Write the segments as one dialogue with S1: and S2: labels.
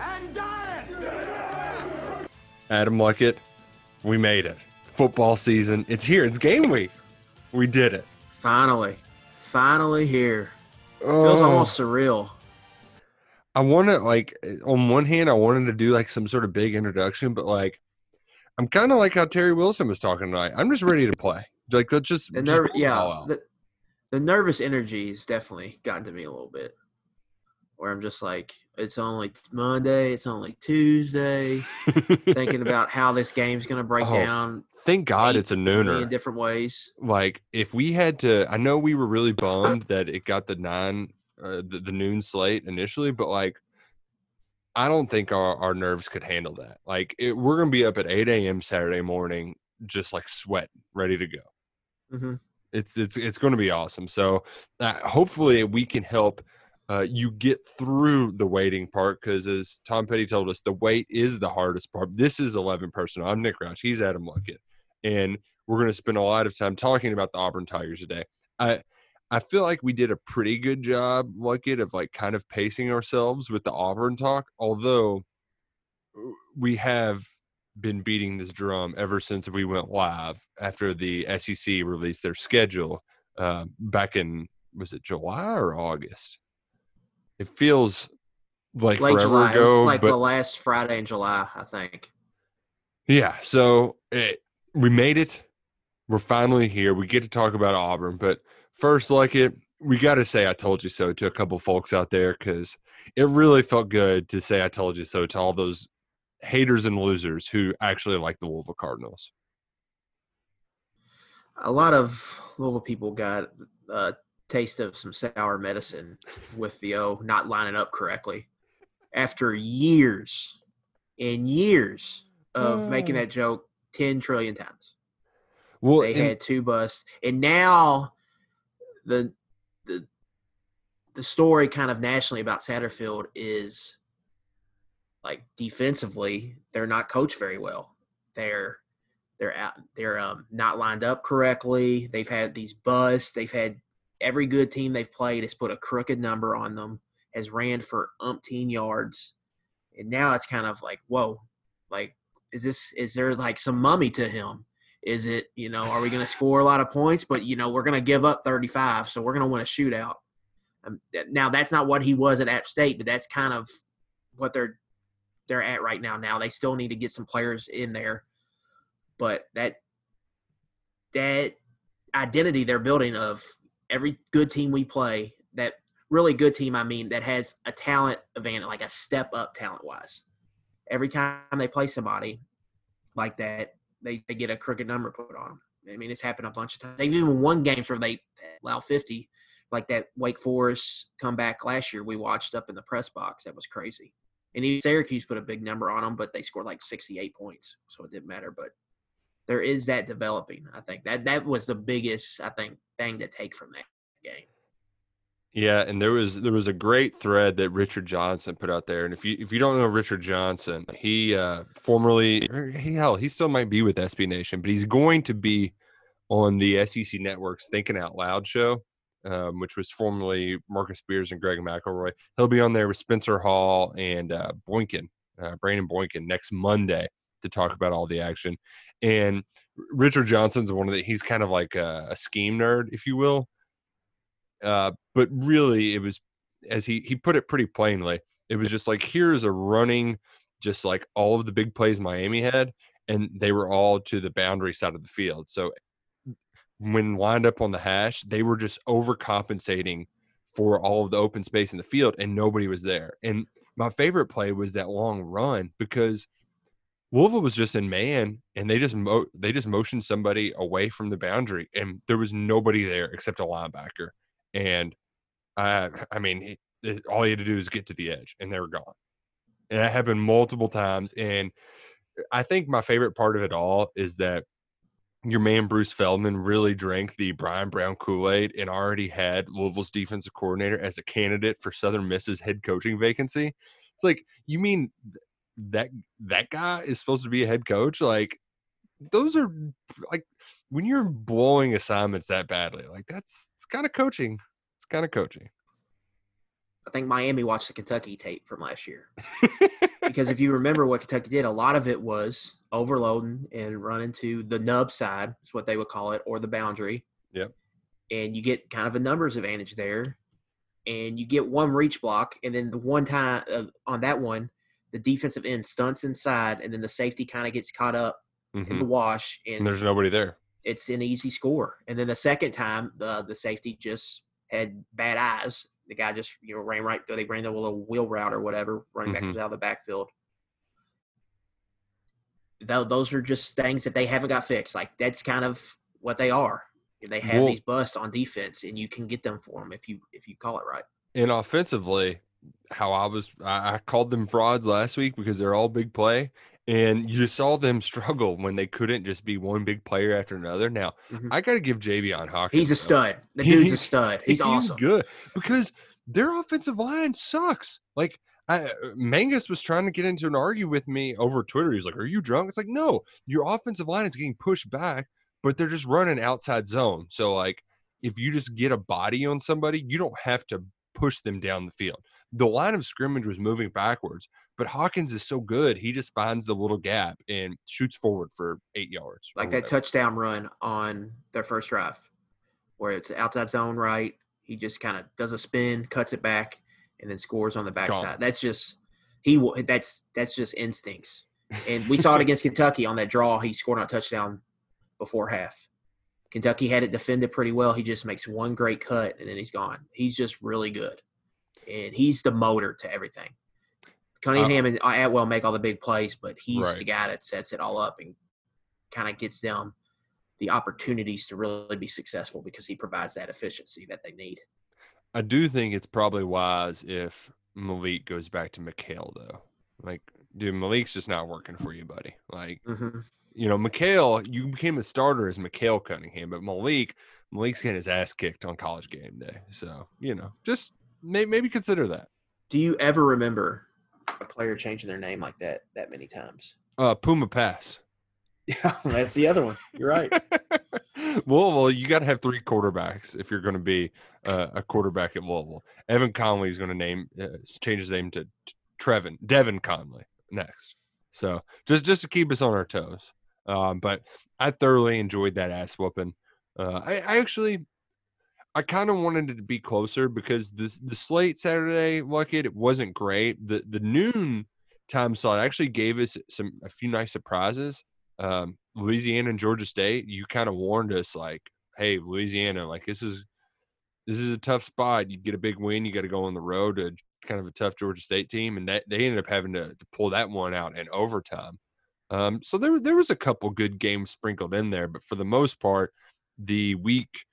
S1: And.
S2: Adam Luckett, we made it. Football season. It's here. It's game week. We did it.
S3: Finally, finally here.
S2: Oh,
S3: Feels almost surreal.
S2: I want to like on one hand, I wanted to do like some sort of big introduction, but like I'm kind of like how Terry Wilson was talking tonight. I'm just ready to play. Like let's just,
S3: The
S2: just it all
S3: yeah, the, the nervous energy has definitely gotten to me a little bit. Where I'm just like, it's only Monday, it's only Tuesday, thinking about how this game's going to break
S2: Oh,
S3: down
S2: Thank God it's a nooner in
S3: different ways.
S2: Like if we had to, I know we were really bummed that it got the nine, uh, the, the noon slate initially, but like I don't think our, our nerves could handle that. Like it, we're gonna be up at 8 a.m. Saturday morning, just like sweat, ready to go.
S3: hmm
S2: it's it's it's going to be awesome. So uh, hopefully we can help uh, you get through the waiting part because as Tom Petty told us, the wait is the hardest part. This is eleven personnel. I'm Nick Roush. He's Adam Luckett, and we're going to spend a lot of time talking about the Auburn Tigers today. I I feel like we did a pretty good job, Luckett, of like kind of pacing ourselves with the Auburn talk. Although uh, we have been beating this drum ever since we went live after the SEC released their schedule uh, back in was it July or August? It feels like
S3: Late
S2: forever
S3: July, it was
S2: ago,
S3: like
S2: but
S3: the last Friday in July, I think.
S2: yeah. So it, we made it. We're finally here. We get to talk about Auburn, but first, like it, we got to say "I told you so" to a couple folks out there because it really felt good to say "I told you so" to all those haters and losers who actually like the Louisville Cardinals.
S3: A lot of Louisville people got a taste of some sour medicine with the O not lining up correctly after years and years of making that joke 10 trillion times.
S2: Well,
S3: they
S2: and-
S3: had two busts, and now the the the story kind of nationally about Satterfield is like defensively, they're not coached very well. They're they're out, they're um, not lined up correctly. They've had these busts. They've had every good team they've played has put a crooked number on them, has ran for umpteen yards, and now it's kind of like, whoa, like is this is there like some mummy to him? Is it, you know, are we going to score a lot of points, but, you know, we're going to give up 35, so we're going to win a shootout? Um, now, that's not what he was at App State, but that's kind of what they're they're at right now. Now they still need to get some players in there, but that that identity they're building of every good team we play, that really good team, I mean, that has a talent advantage, like a step up talent wise. Every time they play somebody like that, they, they get a crooked number put on them. I mean, it's happened a bunch of times. They've even won games where they allow 50, like that Wake Forest comeback last year we watched up in the press box. That was crazy. And even Syracuse put a big number on them, but they scored like 68 points, so it didn't matter. But there is that developing. I think that that was the biggest, I think, thing to take from that game.
S2: Yeah, and there was there was a great thread that Richard Johnson put out there, and if you if you don't know Richard Johnson, he uh, formerly he hell he still might be with SB Nation, but he's going to be on the SEC Network's Thinking Out Loud show, um, which was formerly Marcus Spears and Greg McElroy. He'll be on there with Spencer Hall and uh, Boynton, uh, Brandon Boynton next Monday to talk about all the action. And Richard Johnson's one of the he's kind of like a, a scheme nerd, if you will. Uh, but really, it was as he he put it pretty plainly. It was just like here's a running, just like all of the big plays Miami had, and they were all to the boundary side of the field. So when lined up on the hash, they were just overcompensating for all of the open space in the field, and nobody was there. And my favorite play was that long run because Louisville was just in man, and they just mo- they just motioned somebody away from the boundary, and there was nobody there except a linebacker. And I, I mean, he, it- all he had to do is get to the edge, and they were gone. And that happened multiple times. And I think my favorite part of it all is that your man Bruce Feldman really drank the Bryan Brown Kool Aid and already had Louisville's defensive coordinator as a candidate for Southern Miss's head coaching vacancy. It's like, you mean that that guy is supposed to be a head coach? Like, those are like when you're blowing assignments that badly, like that's it's kind of coaching. It's kind of coaching.
S3: I think Miami watched the Kentucky tape from last year. because if you remember what Kentucky did, a lot of it was overloading and running to the nub side, is what they would call it, or the boundary.
S2: Yep.
S3: And you get kind of a numbers advantage there. And you get one reach block, and then the one time uh, on that one, the defensive end stunts inside, and then the safety kind of gets caught up in
S2: Mhm.
S3: the wash, and,
S2: And there's nobody there.
S3: it's an easy score. And then the second time, the the safety just had bad eyes. The guy just you know ran right. Through. They ran a little wheel route or whatever. Running back
S2: Mhm.
S3: was out of the backfield. Tho- Those are just things that they haven't got fixed. Like that's kind of what they are. They have
S2: Well-
S3: these busts on defense, and you can get them for them if you if you call it right.
S2: And offensively, how I was, I, I called them frauds last week because they're all big play. And you saw them struggle when they couldn't just be one big player after another. Now,
S3: Mhm.
S2: I got to give Javian Hawkins.
S3: He's a stud. The dude's a
S2: He's-
S3: stud. He's, awesome.
S2: good because their offensive line sucks. Like I, Mangus was trying to get into an argue with me over Twitter. He's like, "Are you drunk?" It's like, no, your offensive line is getting pushed back, but they're just running outside zone. So like, if you just get a body on somebody, you don't have to push them down the field. The line of scrimmage was moving backwards, but Hawkins is so good, he just finds the little gap and shoots forward for eight yards.
S3: like that touchdown run on their first drive, where it's outside zone right. He just kind of does a spin, cuts it back, and then scores on the backside. That's just he. That's that's just instincts. And we saw it against Kentucky on that draw. He scored on a touchdown before half. Kentucky had it defended pretty well. He just makes one great cut and then he's gone. He's just really good, and he's the motor to everything. Cunningham and Atwell make all the big plays, but he's
S2: Right.
S3: the guy that sets it all up and kind of gets them the opportunities to really be successful because he provides that efficiency that they need.
S2: I do think it's probably wise if Malik goes back to Micale though. Like, dude, Malik's just not working for you, buddy. Like,
S3: Mm-hmm.
S2: you know, Micale, you became a starter as Micale Cunningham, but Malik, Malik's getting his ass kicked on college game day. So, you know, just may, maybe consider that.
S3: Do you ever remember a player changing their name like that that many times?
S2: Uh, Puma Pass.
S3: Yeah, that's the other one. You're right.
S2: Louisville, you got to have three quarterbacks if you're going to be uh, a quarterback at Louisville. Evan Conley is going to name uh, change his name to Trevin Devin Conley next. So just just to keep us on our toes. Um, but I thoroughly enjoyed that ass whooping. Uh, I, I actually I kind of wanted it to be closer because this the slate Saturday, like it, it wasn't great. The the noon time slot actually gave us some a few nice surprises. Um, Louisiana and Georgia State, you kind of warned us like, hey, Louisiana, like this is this is a tough spot. You get a big win, you got to go on the road to kind of a tough Georgia State team, and that they ended up having to, to pull that one out in overtime. Um, so there there was a couple good games sprinkled in there, but for the most part, the week,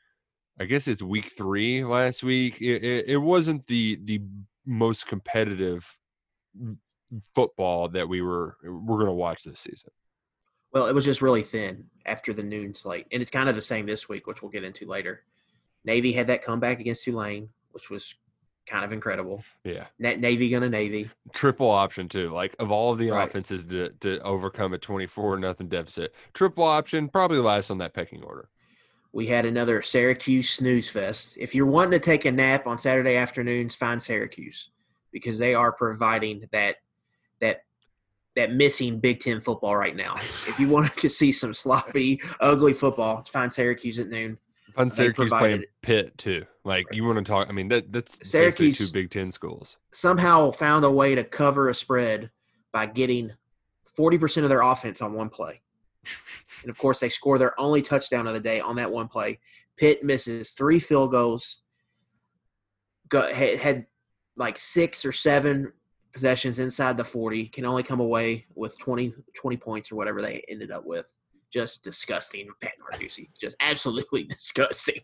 S2: I guess it's week three last week. It, it, it wasn't the the most competitive football that we were we're going to watch this season.
S3: Well, it was just really thin after the noon slate, and it's kind of the same this week, which we'll get into later. Navy had that comeback against Tulane, which was kind of incredible.
S2: Yeah.
S3: Na- Navy gonna Navy.
S2: triple option too. Like of all of the
S3: Right.
S2: offenses to to overcome a twenty four nothing deficit, triple option probably last on that pecking order.
S3: We had another Syracuse snooze fest. If you're wanting to take a nap on Saturday afternoons, find Syracuse because they are providing that that that missing Big Ten football right now. If you want to see some sloppy, ugly football, find Syracuse at noon. They
S2: Syracuse playing Pitt too. Like you want to talk? I mean that that's
S3: Syracuse-
S2: two Big Ten schools.
S3: Somehow found a way to cover a spread by getting 40% of their offense on one play. And of course, they score their only touchdown of the day on that one play. Pitt misses three field goals. Got, had, had like six or seven possessions inside the 40. Can only come away with 20, 20 points or whatever they ended up with. Just disgusting, Pat Narduzzi. Just absolutely disgusting.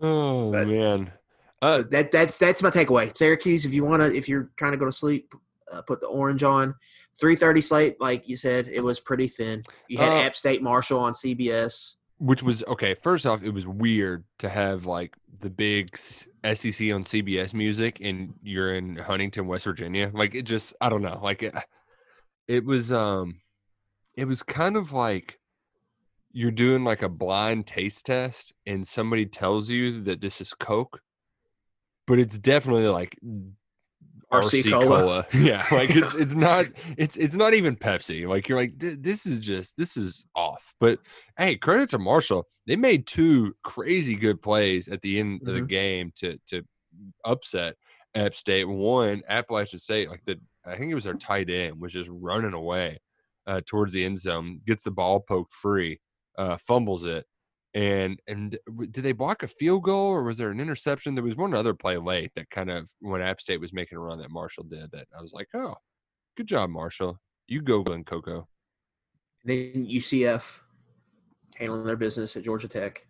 S2: Oh
S3: But-
S2: man, uh,
S3: That that's that's my takeaway. Syracuse, if you want to, if you're trying to go to sleep, uh, put the orange on. 3:30 slate, like you said, it was pretty thin. You had
S2: Uh,
S3: App State Marshall on CBS.
S2: which was okay. First off, it was weird to have like the big SEC on CBS music, and you're in Huntington, West Virginia. Like it just, I don't know. Like it, it was, um, it was kind of like you're doing like a blind taste test, and somebody tells you that this is Coke, but it's definitely like
S3: RC
S2: RC
S3: Cola.
S2: Cola. Yeah, like it's it's not it's it's not even Pepsi. Like you're like this is just this is off. But hey, credit to Marshall. They made two crazy good plays at the end of the
S3: Mhm.
S2: game to to upset App State. One Appalachian State, like the I think it was their tight end was just running away uh, towards the end zone, gets the ball poked free, uh, fumbles it. And and did they block a field goal or was there an interception? There was one other play late that kind of when App State was making a run that Marshall did that I was like, oh, good job, Marshall. You go, Glen Coco.
S3: Then UCF handling their business at Georgia Tech.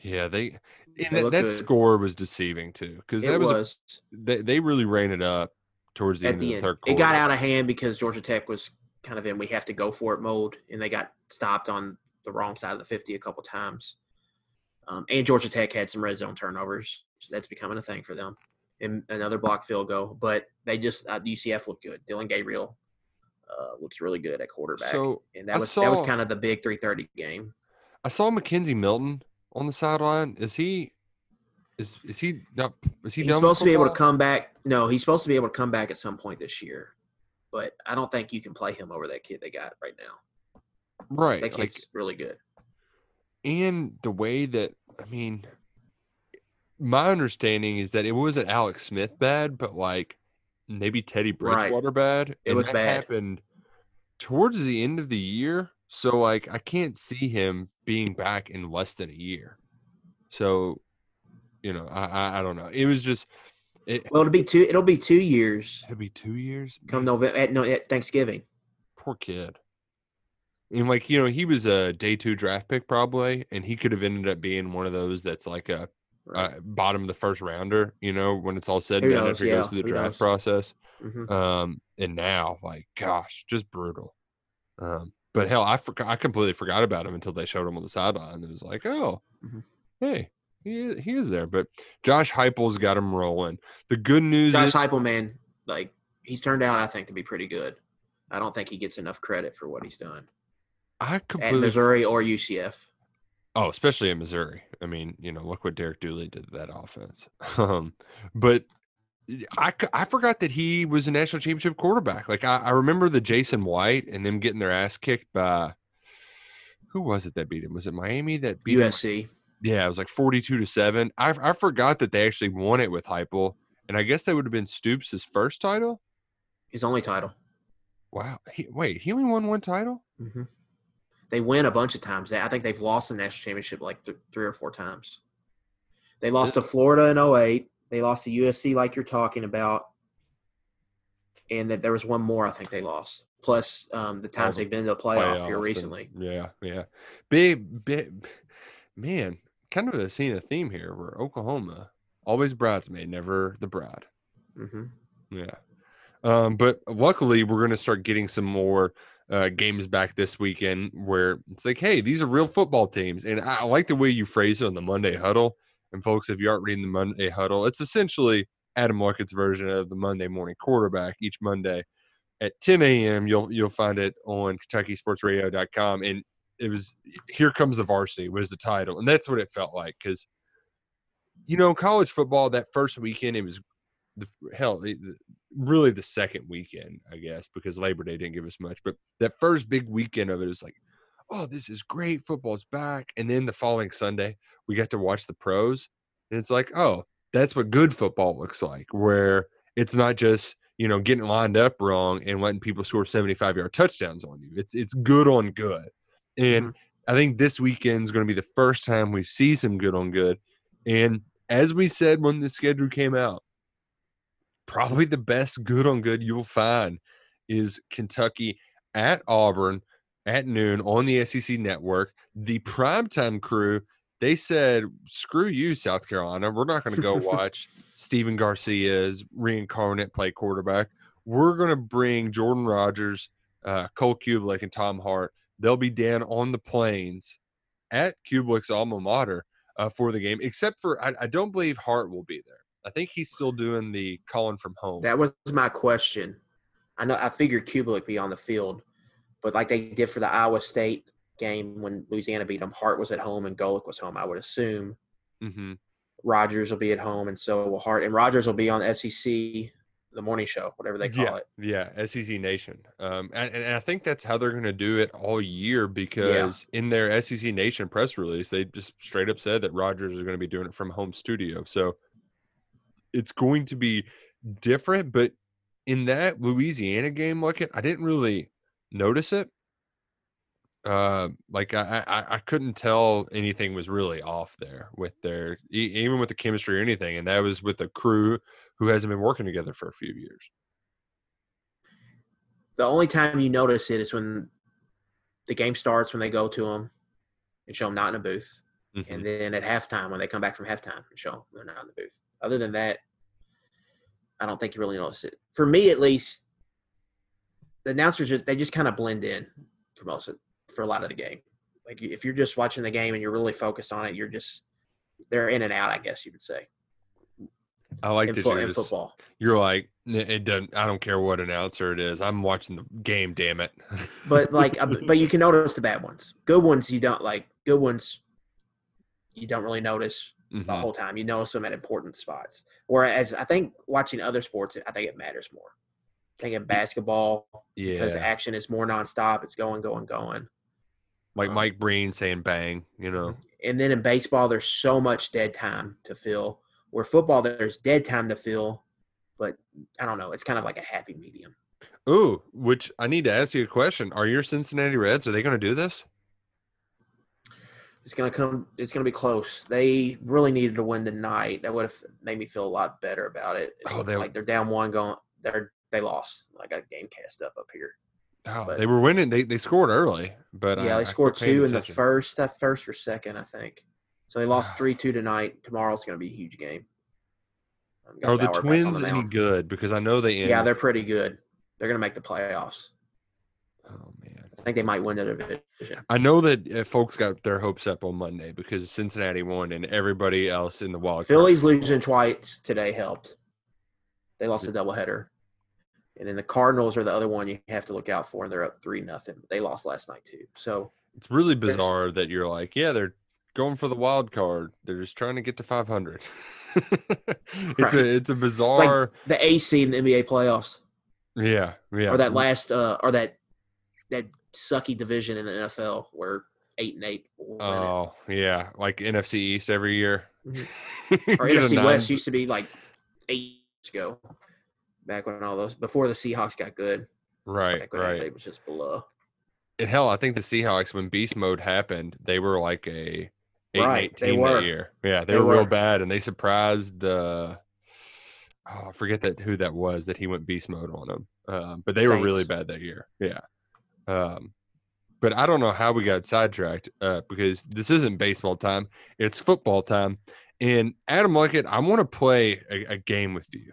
S2: Yeah, they and
S3: They
S2: that, that score was deceiving too because that was, a- they they really ran it up towards the
S3: at
S2: end
S3: the
S2: of the
S3: end.
S2: third quarter.
S3: It got out of hand because Georgia Tech was kind of in we have to go for it mode, and they got stopped on the wrong side of the 50 a couple times. Um, and Georgia Tech had some red zone turnovers. So that's becoming a thing for them. And another block field goal. But they just, uh, UCF looked good. Dillon Gabriel uh, looks really good at quarterback.
S2: So,
S3: and
S2: I
S3: that was, that was kind of the big 330 game.
S2: I saw McKenzie Milton on the sideline. Is he? Is is he not? Is he
S3: He's supposed to be able to come back. No, he's supposed to be able to come back at some point this year. But I don't think you can play him over that kid they got right now.
S2: Right.
S3: That
S2: Like
S3: really good.
S2: and the way that I mean, my understanding is that it wasn't Alex Smith bad, but like maybe Teddy
S3: Right.
S2: Bridgewater bad.
S3: It
S2: and
S3: was
S2: that
S3: bad.
S2: Happened towards the end of the year, so like I can't see him being back in less than a year. So, you know, I I, I don't know. It was just it.
S3: Well, it'll be two. It'll be two years
S2: It'll be two years.
S3: come November at, no, at Thanksgiving.
S2: poor kid. And like you know, he was a day two draft pick probably, and he could have ended up being one of those that's like a
S3: Right.
S2: uh, bottom of the first rounder, you know, when it's all said and done after he
S3: Yeah,
S2: goes through the
S3: who
S2: draft
S3: knows?
S2: process.
S3: Mhm.
S2: Um, and now, like, gosh, just brutal. Um, but hell, I forgot, I completely forgot about him until they showed him on the sideline. It was like, oh,
S3: Mhm.
S2: hey, he he is there. But Josh Heupel's got him rolling. The good news
S3: Josh
S2: is,
S3: Heupel, man, like he's turned out, I think, to be pretty good. I don't think he gets enough credit for what he's done
S2: I
S3: at
S2: completely
S3: Missouri or UCF.
S2: Oh, especially in Missouri. I mean, you know, look what Derek Dooley did to that offense. Um, but I forgot that he was a national championship quarterback. Like I, I remember the Jason White and them getting their ass kicked by who was it that beat him? Was it Miami that beat him?
S3: USC.
S2: Yeah, it was like forty-two to seven. I, I forgot that they actually won it with Heupel, and I guess that would have been Stoops' his first title.
S3: His only title.
S2: Wow, he, wait, he only won one title.
S3: hmm They win a bunch of times. I think they've lost the national championship like th- three or four times. They lost to Florida in 08. They lost to USC, like you're talking about. And that there was one more I think they lost. Plus um, the times
S2: the
S3: they've been to the playoff here
S2: playoffs and-
S3: recently.
S2: yeah, yeah. Big, big, man, kind of a seeing a theme here where Oklahoma always bridesmaid, never the bride.
S3: hmm
S2: Yeah. Um, but luckily, we're going to start getting some more uh, games back this weekend where it's like, hey, these are real football teams. And I, like the way you phrase it on the Monday huddle. And folks, if you aren't reading the Monday huddle, it's essentially Adam Luckett's version of the Monday morning quarterback each Monday at 10 a.m. You'll you'll find it on KentuckySportsRadio.com. And it was here comes the varsity was the title, and that's what it felt like because you know college football that first weekend it was the hell it- really the second weekend I guess because Labor Day didn't give us much, but that first big weekend of it was like. Oh, this is great. Football's back. And then the following Sunday, we got to watch the pros. And it's like, oh, that's what good football looks like, where it's not just you know getting lined up wrong and letting people score 75 yard touchdowns on you it's it's good on good and mm-hmm. i think this weekend's going to be the first time we see some good on good and as we said when the schedule came out probably the best good on good you'll find is kentucky at auburn at noon on the sec network the primetime crew they said screw you south carolina we're not going to go watch Stephen Garcia's reincarnate play quarterback. we're going to bring Jordan Rodgers, uh, Cole Cubelic, and Tom Hart. They'll be down on the plains at Cubelic's alma mater uh, for the game, except for I, I don't believe Hart will be there. I think he's still doing the calling from home.
S3: That was my question. I know I figured Cubelic would be on the field, but like they did for the Iowa State game when Louisiana beat them, Hart was at home and Cubelic was home. I would assume
S2: hmm
S3: Rodgers will be at home, and so will Hart, and Rodgers will be on SEC, the morning show, whatever they call
S2: yeah,
S3: it.
S2: Yeah, SEC Nation. Um, and, and I think that's how they're going to do it all year because in their SEC Nation press release, they just straight up said that Rodgers is going to be doing it from home studio. So it's going to be different. But in that Louisiana game, like at I didn't really notice it. Uh, like I, I, I couldn't tell anything was really off there with their even with the chemistry or anything, and that was with a crew who hasn't been working together for a few years.
S3: The only time you notice it is when the game starts, when they go to them and show them not in a booth,
S2: Mhm.
S3: and then at halftime when they come back from halftime and show them they're not in the booth. Other than that, I don't think you really notice it. For me, at least, the announcers just they just kind of blend in for most of for a lot of the game. Like if you're just watching the game and you're really focused on it, you're just they're in and out. I guess you would say
S2: I like
S3: in,
S2: that
S3: fo-
S2: you're just,
S3: football.
S2: you're like it doesn't. I don't care what announcer it is. I'm watching the game. Damn it.
S3: But like, uh, but you can notice the bad ones. Good ones you don't like. Good ones you don't really notice the
S2: Mhm.
S3: whole time. You notice them at important spots. Whereas I think watching other sports, I think it matters more. I think in basketball because action is more nonstop. It's going, going, going.
S2: like
S3: um,
S2: Mike Breen saying "bang." You know.
S3: And then in baseball, there's so much dead time to fill. Where football, there's dead time to fill, but I don't know. It's kind of like a happy medium.
S2: Ooh, which I need to ask you a question. Are your Cincinnati Reds? Are they going to do this?
S3: It's gonna come. It's gonna be close. They really needed to win tonight. That would have made me feel a lot better about it. It
S2: Oh, they-
S3: like they're down one. Going, they're they lost. I got game cast up up here.
S2: Oh,
S3: But-
S2: they were winning. They they scored early, but
S3: yeah,
S2: I,
S3: they scored two in the first. That first or second, I think. So they lost
S2: ah.
S3: three two tonight. Tomorrow's gonna be a huge game.
S2: Are the Twins
S3: the
S2: any good? Because I know they.
S3: Yeah, they're pretty good. They're gonna make the playoffs.
S2: Oh man.
S3: I think they might win the division.
S2: I know that uh, folks got their hopes up on Monday because Cincinnati won and everybody else in the wild. card-
S3: Phillies losing twice today helped. They lost a doubleheader. And then the Cardinals are the other one you have to look out for, and they're up three nothing. They lost last night too. So
S2: It's really bizarre that you're like, yeah, they're going for the wild card. They're just trying to get to 500. it's
S3: Right.
S2: a it's a bizarre.
S3: like the AC in the NBA playoffs,
S2: yeah, yeah.
S3: or that last, uh, or that that sucky division in the NFL where eight and eight it.
S2: Oh yeah, like NFC East every year.
S3: Mhm. Or NFC West used to be like eight years ago, back when all those before the Seahawks got good.
S2: right,
S3: Back when
S2: right.
S3: everybody was just below.
S2: And hell, I think the Seahawks when beast mode happened, they were like a eight and
S3: Right, they
S2: team
S3: were.
S2: that year. Yeah, they,
S3: They
S2: were, real bad, and they surprised the. Oh, I forget that who that was that he went beast mode on them. Um, but they were really bad that year. Yeah. Um, but I don't know how we got sidetracked uh, because this isn't baseball time; it's football time. And Adam Luckett, I want to play a, a game with you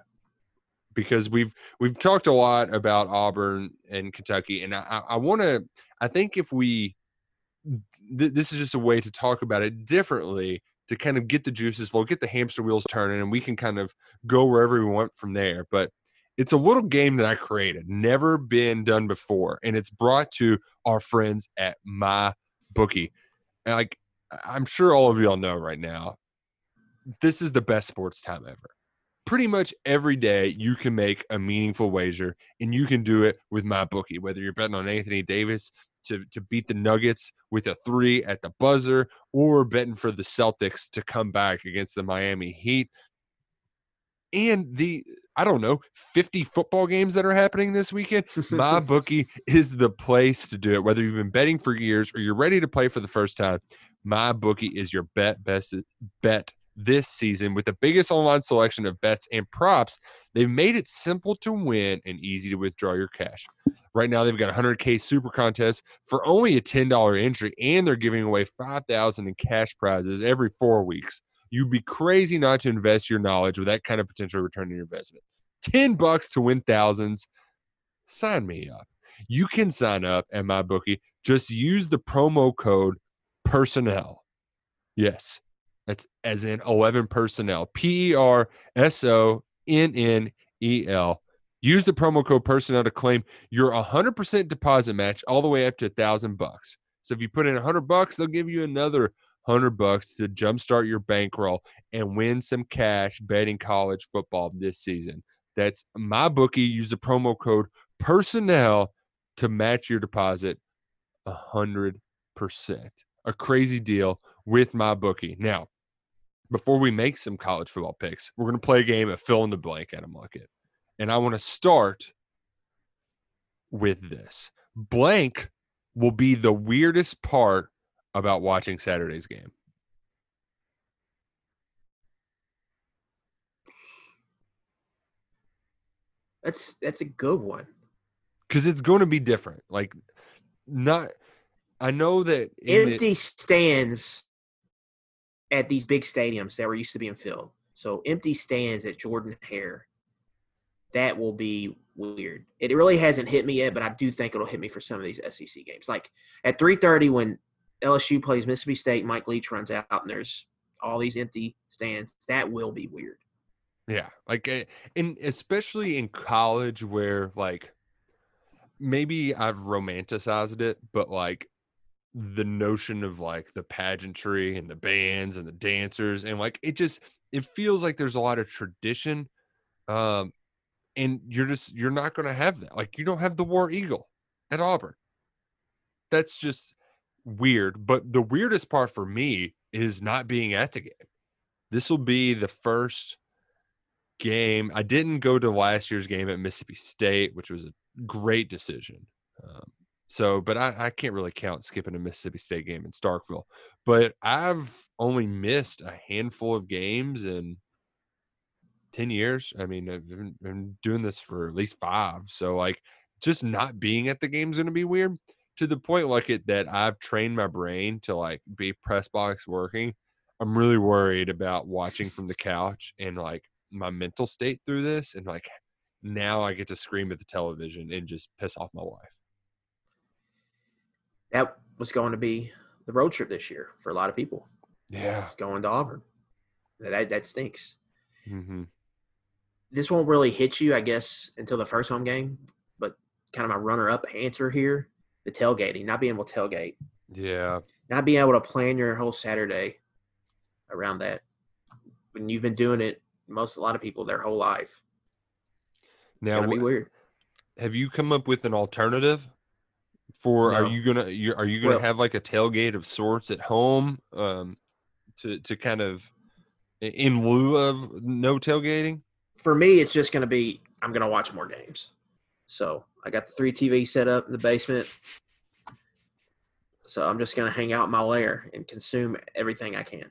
S2: because we've we've talked a lot about Auburn and Kentucky, and I, I, want to. I think if we, th- this is just a way to talk about it differently to kind of get the juices flow, get the hamster wheels turning, and we can kind of go wherever we want from there. But it's a little game that I created, never been done before, and it's brought to our friends at my bookie. Like I'm sure all of y'all know right now, this is the best sports time ever. Pretty much every day you can make a meaningful wager, and you can do it with MyBookie. Whether you're betting on Anthony Davis to to beat the Nuggets with a three at the buzzer, or betting for the Celtics to come back against the Miami Heat, and the I don't know 50 football games that are happening this weekend. My bookie is the place to do it. Whether you've been betting for years or you're ready to play for the first time, MyBookie is your bet best bet this season with the biggest online selection of bets and props. They've made it simple to win and easy to withdraw your cash. Right now, they've got 100K super contest for only a $10 entry, and they're giving away 5000 in cash prizes every four weeks. You'd be crazy not to invest your knowledge with that kind of potential return on your investment. 10 bucks to win thousands. sign me up. You can sign up at MyBookie. Just use the promo code personnel. Yes, that's as in 11 personnel. P E R S O N N E L. Use the promo code personnel to claim your 100% deposit match all the way up to a thousand bucks. So if you put in 100 bucks, they'll give you another 100 bucks to jumpstart your bankroll and win some cash betting college football this season. That's MyBookie. Use the promo code personnel to match your deposit a 100%. A crazy deal with MyBookie. Now, before we make some college football picks, we're going to play a game of fill in the blank at a market. And I want to start with this. Blank will be the weirdest part about watching Saturday's game.
S3: That's that's a good one.
S2: Because it's going to be different. Like, not, I know that
S3: Empty
S2: it-
S3: stands at these big stadiums that were used to being filled. So empty stands at Jordan Hare. That will be weird. It really hasn't hit me yet, but I do think it'll hit me for some of these SEC games. Like at 3:30 when LSU plays Mississippi State, Mike Leach runs out and there's all these empty stands. That will be weird.
S2: Yeah, like, eh, and especially in college where like maybe I've romanticized it, but like the notion of like the pageantry and the bands and the dancers and like it just it feels like there's a lot of tradition, um, and you're just you're not going to have that. Like you don't have the War Eagle at Auburn. That's just weird. But the weirdest part for me is not being at the game. This will be the first game. I didn't go to last year's game at Mississippi State, which was a great decision. Um, so, but I, I can't really count skipping a Mississippi State game in Starkville. But I've only missed a handful of games in 10 years. I mean, I've been, been doing this for at least five. So, like, just not being at the game is going to be weird to the point like it that I've trained my brain to like be press box working. I'm really worried about watching from the couch and like my mental state through this and like now I get to scream at the television and just piss off my wife.
S3: That was going to be the road trip this year for a lot of people.
S2: Yeah.
S3: Going to Auburn. That that stinks.
S2: Mm-hmm.
S3: this won't really hit you, I guess, until the first home game. But kind of my runner-up answer here: the tailgating, not being able to tailgate,
S2: Yeah.
S3: not being able to plan your whole Saturday around that. When you've been doing it, most a lot of people their whole life. It's
S2: Now,
S3: be weird.
S2: have you come up with an alternative for? Are you gonna? You, are you gonna
S3: Well-
S2: have like a tailgate of sorts at home, um, to to kind of in lieu of no tailgating?
S3: For me, it's just gonna be I'm gonna watch more games. So I got the three TV set up in the basement. So I'm just gonna hang out in my lair and consume everything I can.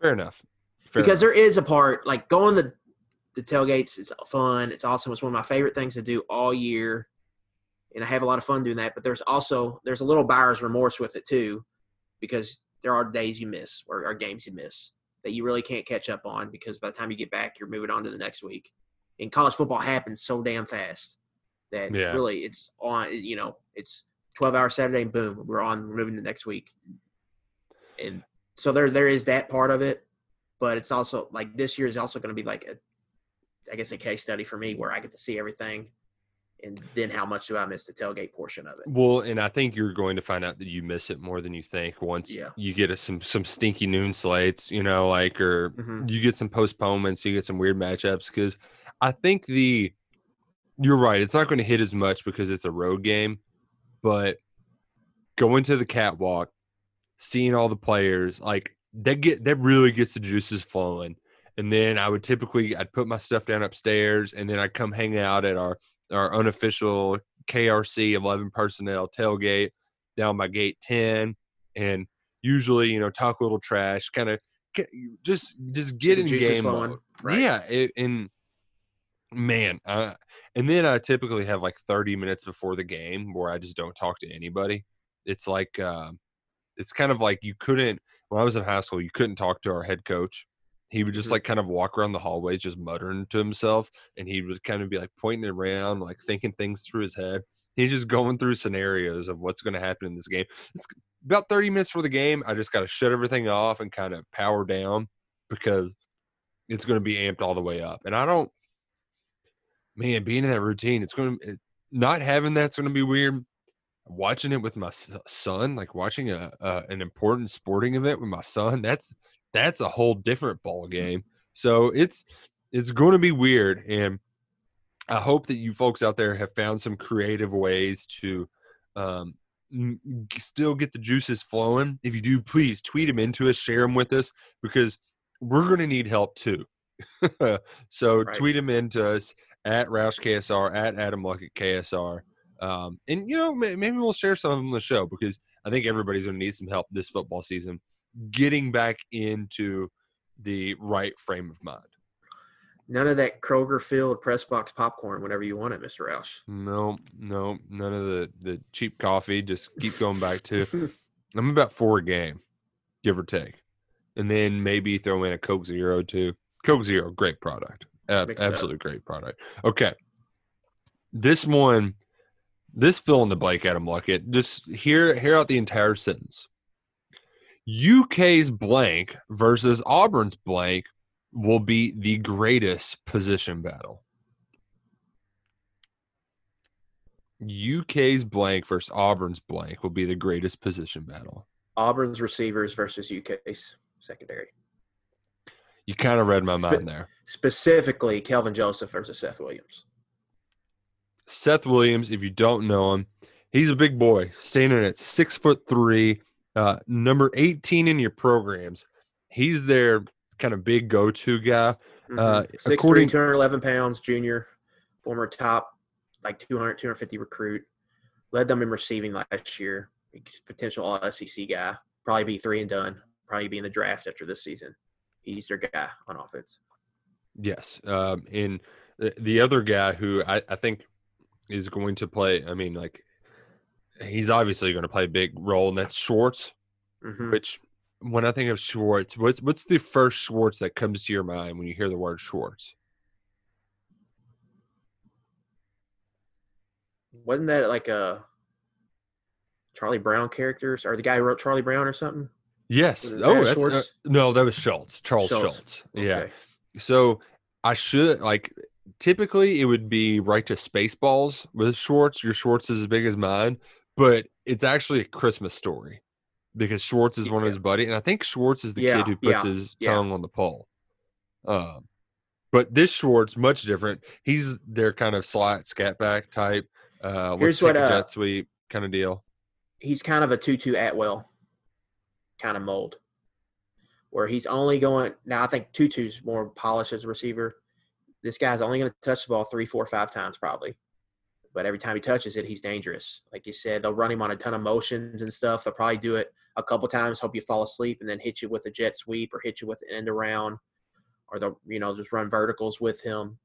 S2: Fair enough. Fair
S3: because
S2: enough.
S3: there is a part like going the the tailgates is fun it's awesome it's one of my favorite things to do all year and i have a lot of fun doing that but there's also there's a little buyer's remorse with it too because there are days you miss or, or games you miss that you really can't catch up on because by the time you get back you're moving on to the next week and college football happens so damn fast that
S2: Yeah.
S3: really it's on you know it's 12 hour saturday and boom we're on we're moving to next week and so there there is that part of it but it's also like this year is also going to be like a i guess a case study for me where i get to see everything and then how much do i miss the tailgate portion of it
S2: Well, and I think you're going to find out that you miss it more than you think once
S3: Yeah.
S2: you get a, some some stinky noon slates, you know, like or
S3: Mhm.
S2: you get some postponements, you get some weird matchups. Because I think the you're right, it's not going to hit as much because it's a road game, but going to the catwalk, seeing all the players, like that get that really gets the juices flowing. And then I would typically I'd put my stuff down upstairs, and then I'd come hang out at our our unofficial KRC 11 personnel tailgate down by gate 10 and usually you know talk a little trash kind of just just get
S3: the
S2: in game mode.
S3: right.
S2: yeah it, and man uh, and then I typically have like 30 minutes before the game where I just don't talk to anybody it's like um it's kind of like you couldn't when I was in high school you couldn't talk to our head coach he would just
S3: Mhm.
S2: like kind of walk around the hallways, just muttering to himself, and he would kind of be like pointing around, like thinking things through his head. He's just going through scenarios of what's going to happen in this game. It's about 30 minutes for the game. I just got to shut everything off and kind of power down because it's going to be amped all the way up. And I don't, man, being in that routine, it's going to, not having that's going to be weird. Watching it with my son, like watching a, a an important sporting event with my son, that's that's a whole different ball game. So it's it's going to be weird, and I hope that you folks out there have found some creative ways to um, still get the juices flowing. If you do, please tweet them into us, share them with us, because we're going to need help too. so
S3: Right.
S2: tweet them into us at Roush KSR at Adam Luckett KSR. Um, and you know, may- maybe we'll share some of them on the show because I think everybody's going to need some help this football season getting back into the right frame of mind.
S3: None of that Kroger filled press box popcorn whenever you want it, Mr. Roush.
S2: No, no, none of the the cheap coffee. Just keep going back to. I'm about four a game, give or take, and then maybe throw in a Coke Zero too. Coke Zero, great product, Ab-
S3: Mix it up.
S2: absolute great product. Okay, this one, this fill in the blank, Adam Luckett. Just hear hear out the entire sentence. UK's blank versus Auburn's blank will be the greatest position battle. UK's blank versus Auburn's blank will be the greatest position battle.
S3: Auburn's receivers versus UK's secondary.
S2: You kind of read my
S3: Spe-
S2: mind there.
S3: Specifically, Kelvin Joseph versus Seth Williams.
S2: Seth Williams, if you don't know him, he's a big boy, standing at six foot three, uh, number 18 in your programs. He's their kind of big go to guy. Uh,
S3: Mhm. 6'3",
S2: according-
S3: 211 pounds, junior, former top like 200, 250 recruit. Led them in receiving last year. Potential all SEC guy. Probably be three and done. Probably be in the draft after this season. He's their guy on offense.
S2: Yes. Um, and the, the other guy who I, I think is going to play, I mean, like, he's obviously going to play a big role, and that's Schwartz.
S3: Mhm.
S2: Which, when I think of Schwartz, what's what's the first Schwartz that comes to your mind when you hear the word Schwartz?
S3: Wasn't that like a Charlie Brown characters or the guy who wrote Charlie Brown or something?
S2: Yes. Oh, that's uh, no, that was Schulz. Charles
S3: Schulz.
S2: Schulz. Yeah.
S3: Okay.
S2: So I should like typically it would be right to Spaceballs with Schwartz. Your Schwartz is as big as mine, but it's actually a Christmas story because Schwartz is one of his buddy, and I think Schwartz is the
S3: Yeah,
S2: kid who puts
S3: yeah,
S2: his
S3: yeah.
S2: tongue on the pole. Um, but this Schwartz much different. He's their kind of slat scat back type. Uh,
S3: Here's what,
S2: a
S3: uh,
S2: jet sweep kind of deal.
S3: he's kind of a tutu Atwell kind of mold, where he's only going. Now I think Tutu's more polished as a receiver. This guy's only going to touch the ball three, four, five times probably, but every time he touches it, he's dangerous. Like you said, they'll run him on a ton of motions and stuff. They'll probably do it a couple times, hope you fall asleep, and then hit you with a jet sweep or hit you with an end around, or they'll you know just run verticals with him.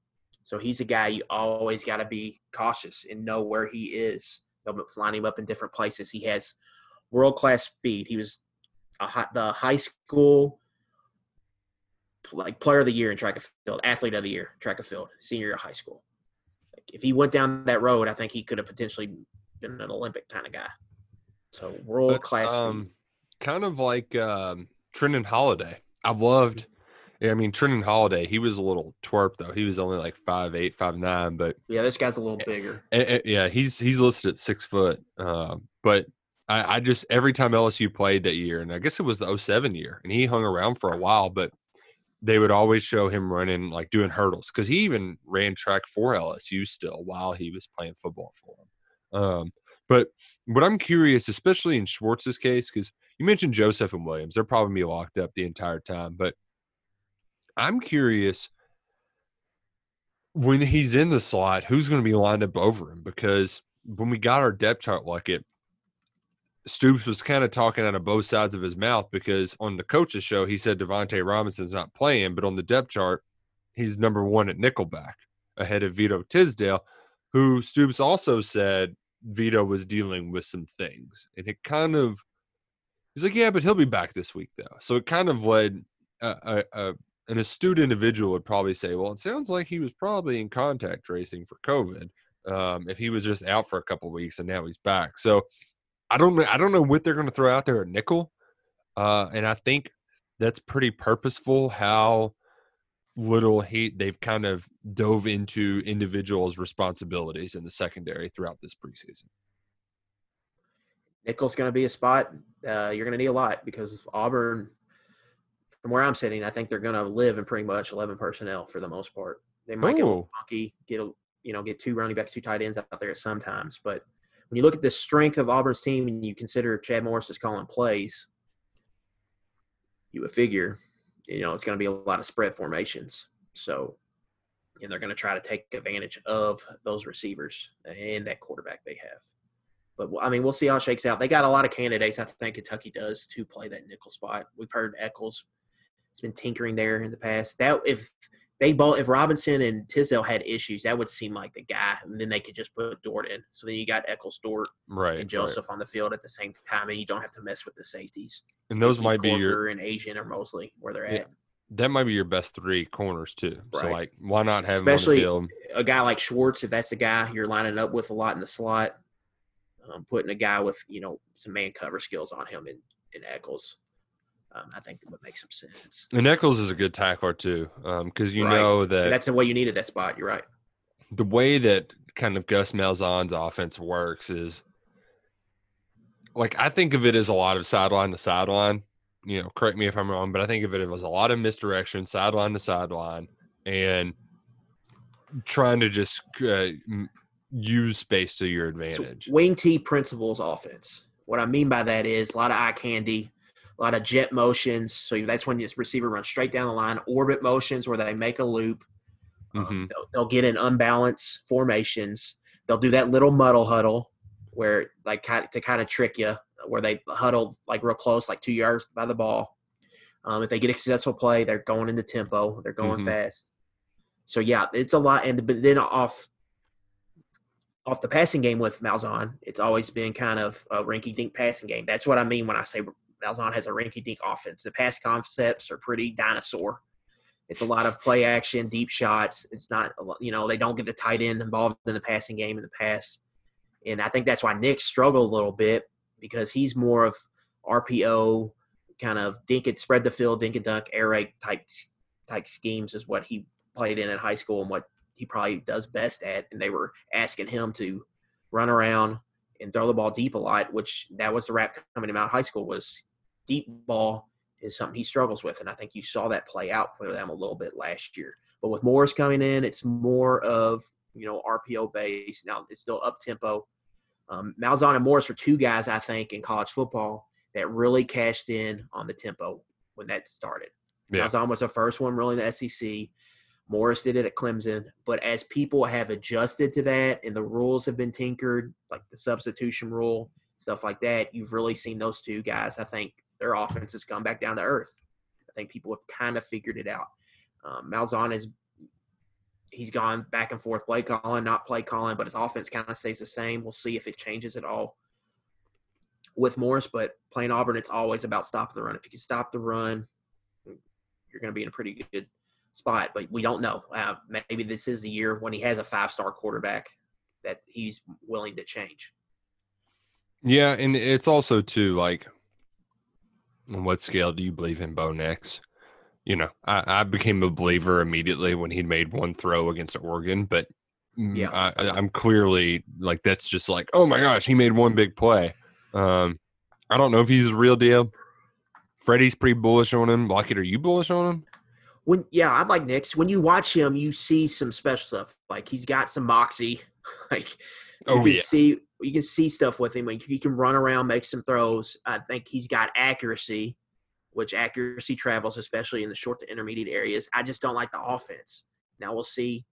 S3: So he's a guy you always got to be cautious and know where he is. They'll line him up in different places. He has world class speed. He was high, the high school like player of the year in track and field, athlete of the year, track and field, senior year of high school. Like, if he went down that road, I think he could have potentially been an Olympic kind of guy. So world class
S2: um, kind of like um, Trindon Holliday. I've loved. I mean, Trindon Holliday. He was a little twerp though. He was only like five eight, five nine, but
S3: Yeah, this guy's a little bigger.
S2: eh, eh, yeah, he's he's listed at six foot. Um, but I, I just every time LSU played that year, and I guess it was the 07 year, and he hung around for a while, but they would always show him running like doing hurdles because he even ran track for LSU still while he was playing football for them. Um, but what I'm curious, especially in Schwartz's case, because you mentioned Joseph and Williams, they're probably be locked up the entire time. But I'm curious when he's in the slot, who's going to be lined up over him? Because when we got our depth chart like it, Stoops was kind of talking out of both sides of his mouth because on the coach's show, he said Davonte Robinson's not playing, but on the depth chart, he's number one at nickelback ahead of Vito Tisdale, who Stoops also said Vito was dealing with some things. And it kind of, he's like, yeah, but he'll be back this week, though. So it kind of led a, a, a, an astute individual would probably say, well, it sounds like he was probably in contact tracing for COVID. Um, if he was just out for a couple weeks and now he's back. So I don't know. I don't know what they're going to throw out there at nickel. Uh, and I think that's pretty purposeful how little hate they've kind of dove into individuals' responsibilities in the secondary throughout this preseason.
S3: Nickel's going to be a spot uh, you're going to need a lot because Auburn, from where I'm sitting, I think they're going to live in pretty much 11 personnel for the most part. They might get a get a you know get two running backs, two tight ends out there sometimes. But when you look at the strength of Auburn's team and you consider Chad Morris is calling plays, you would figure you know it's going to be a lot of spread formations. So, and they're going to try to take advantage of those receivers and that quarterback they have. But I mean, we'll see how it shakes out. They got a lot of candidates. I think Kentucky does to play that nickel spot. We've heard Echols has been tinkering there in the past. That if they both, if Robinson and Tisdale had issues, that would seem like the guy, and then they could just put Dort in. So then you got Echols, Dort,
S2: Right.
S3: and
S2: right.
S3: Joseph on the field at the same time, and you don't have to mess with the safeties.
S2: And those might be your
S3: and Asian or mostly where they're
S2: Yeah.
S3: at.
S2: that might be your best three corners too. So like, why not have
S3: Especially-
S2: him on the field?
S3: a guy like Schwartz, if that's the guy you're lining up with a lot in the slot, um, putting a guy with you know some man cover skills on him and, in Echols, um, I think that would make some sense.
S2: And Echols is a good tackler too, because you
S3: Right.
S2: know that
S3: that's the way you needed that spot. You're right.
S2: the way that kind of Gus Malzahn's offense works is like I think of it as a lot of sideline to sideline. You know, correct me if I'm wrong, but I think of it as a lot of misdirection, sideline to sideline, and trying to just uh, use space to your
S3: So
S2: advantage.
S3: wing T principles offense. What I mean by that is a lot of eye candy, a lot of jet motions. So that's when this receiver runs straight down the line. Orbit motions where they make a loop. Um,
S2: Mhm.
S3: they'll, they'll get in unbalanced formations. They'll do that little muddle huddle where, like, to kind of trick you, where they huddle like real close, like two yards by the ball. Um, if they get a successful play, they're going into tempo. They're going
S2: Mhm.
S3: fast. So yeah, it's a lot. And but then off off the passing game with Malzahn, it's always been kind of a rinky dink passing game. That's what I mean when I say Malzahn has a rinky dink offense. The pass concepts are pretty dinosaur. It's a lot of play action, deep shots. It's not, you know, they don't get the tight end involved in the passing game in the pass. And I think that's why Nix struggled a little bit because he's more of RPO, kind of dink and spread the field, dink and dunk, air raid type type schemes is what he played in at high school and what he probably does best at. And they were asking him to run around and throw the ball deep a lot, which that was the rap coming him out of high school was deep ball is something he struggles with. And I think you saw that play out for them a little bit last year. But with Morris coming in, it's more of, you know, RPO based. Now it's still up tempo. Um, Malzahn and Morris were two guys, I think, in college football that really cashed in on the tempo when that started.
S2: Yeah.
S3: Malzahn was the first one really in the SEC. Morris did it at Clemson. But as people have adjusted to that and the rules have been tinkered, like the substitution rule, stuff like that, you've really seen those two guys. I think their offense has come back down to earth. I think people have kind of figured it out. Um, Malzahn is he's gone back and forth play calling, not play calling, but his offense kind of stays the same. We'll see if it changes at all with Morris. But playing Auburn, it's always about stopping the run. If you can stop the run, you're going to be in a pretty good spot. But we don't know. Uh, maybe this is the year when he has a five star quarterback that he's willing to change.
S2: Yeah, and it's also too like, on what scale do you believe in Bo Nix? You know, I, I became a believer immediately when he made one throw against Oregon, but mm,
S3: Yeah.
S2: I, I- I'm clearly like that's just like, oh my gosh, he made one big play. Um, I don't know if he's a real deal. Freddie's pretty bullish on him. Luckett, are you bullish on him?
S3: When yeah, I like Nix. When you watch him, you see some special stuff. Like he's got some moxie. like you
S2: Oh,
S3: can
S2: yeah.
S3: see you can see stuff with him. He can run around, make some throws. I think he's got accuracy, which accuracy travels, especially in the short to intermediate areas. I just don't like the offense. Now we'll see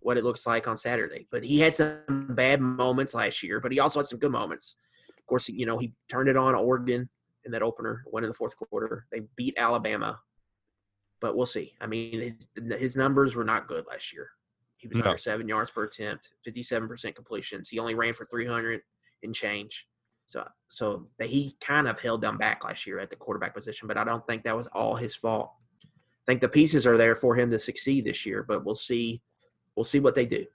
S3: what it looks like on Saturday. But he had some bad moments last year, but he also had some good moments. Of course, you know, he turned it on Oregon in that opener, went in the fourth quarter. They beat Alabama. But we'll see. I mean, his, his numbers were not good last year. He was
S2: No.
S3: under seven yards per attempt, 57% completions. He only ran for 300 and change. So, so that he kind of held them back last year at the quarterback position, but I don't think that was all his fault. I think the pieces are there for him to succeed this year, but we'll see. We'll see what they do.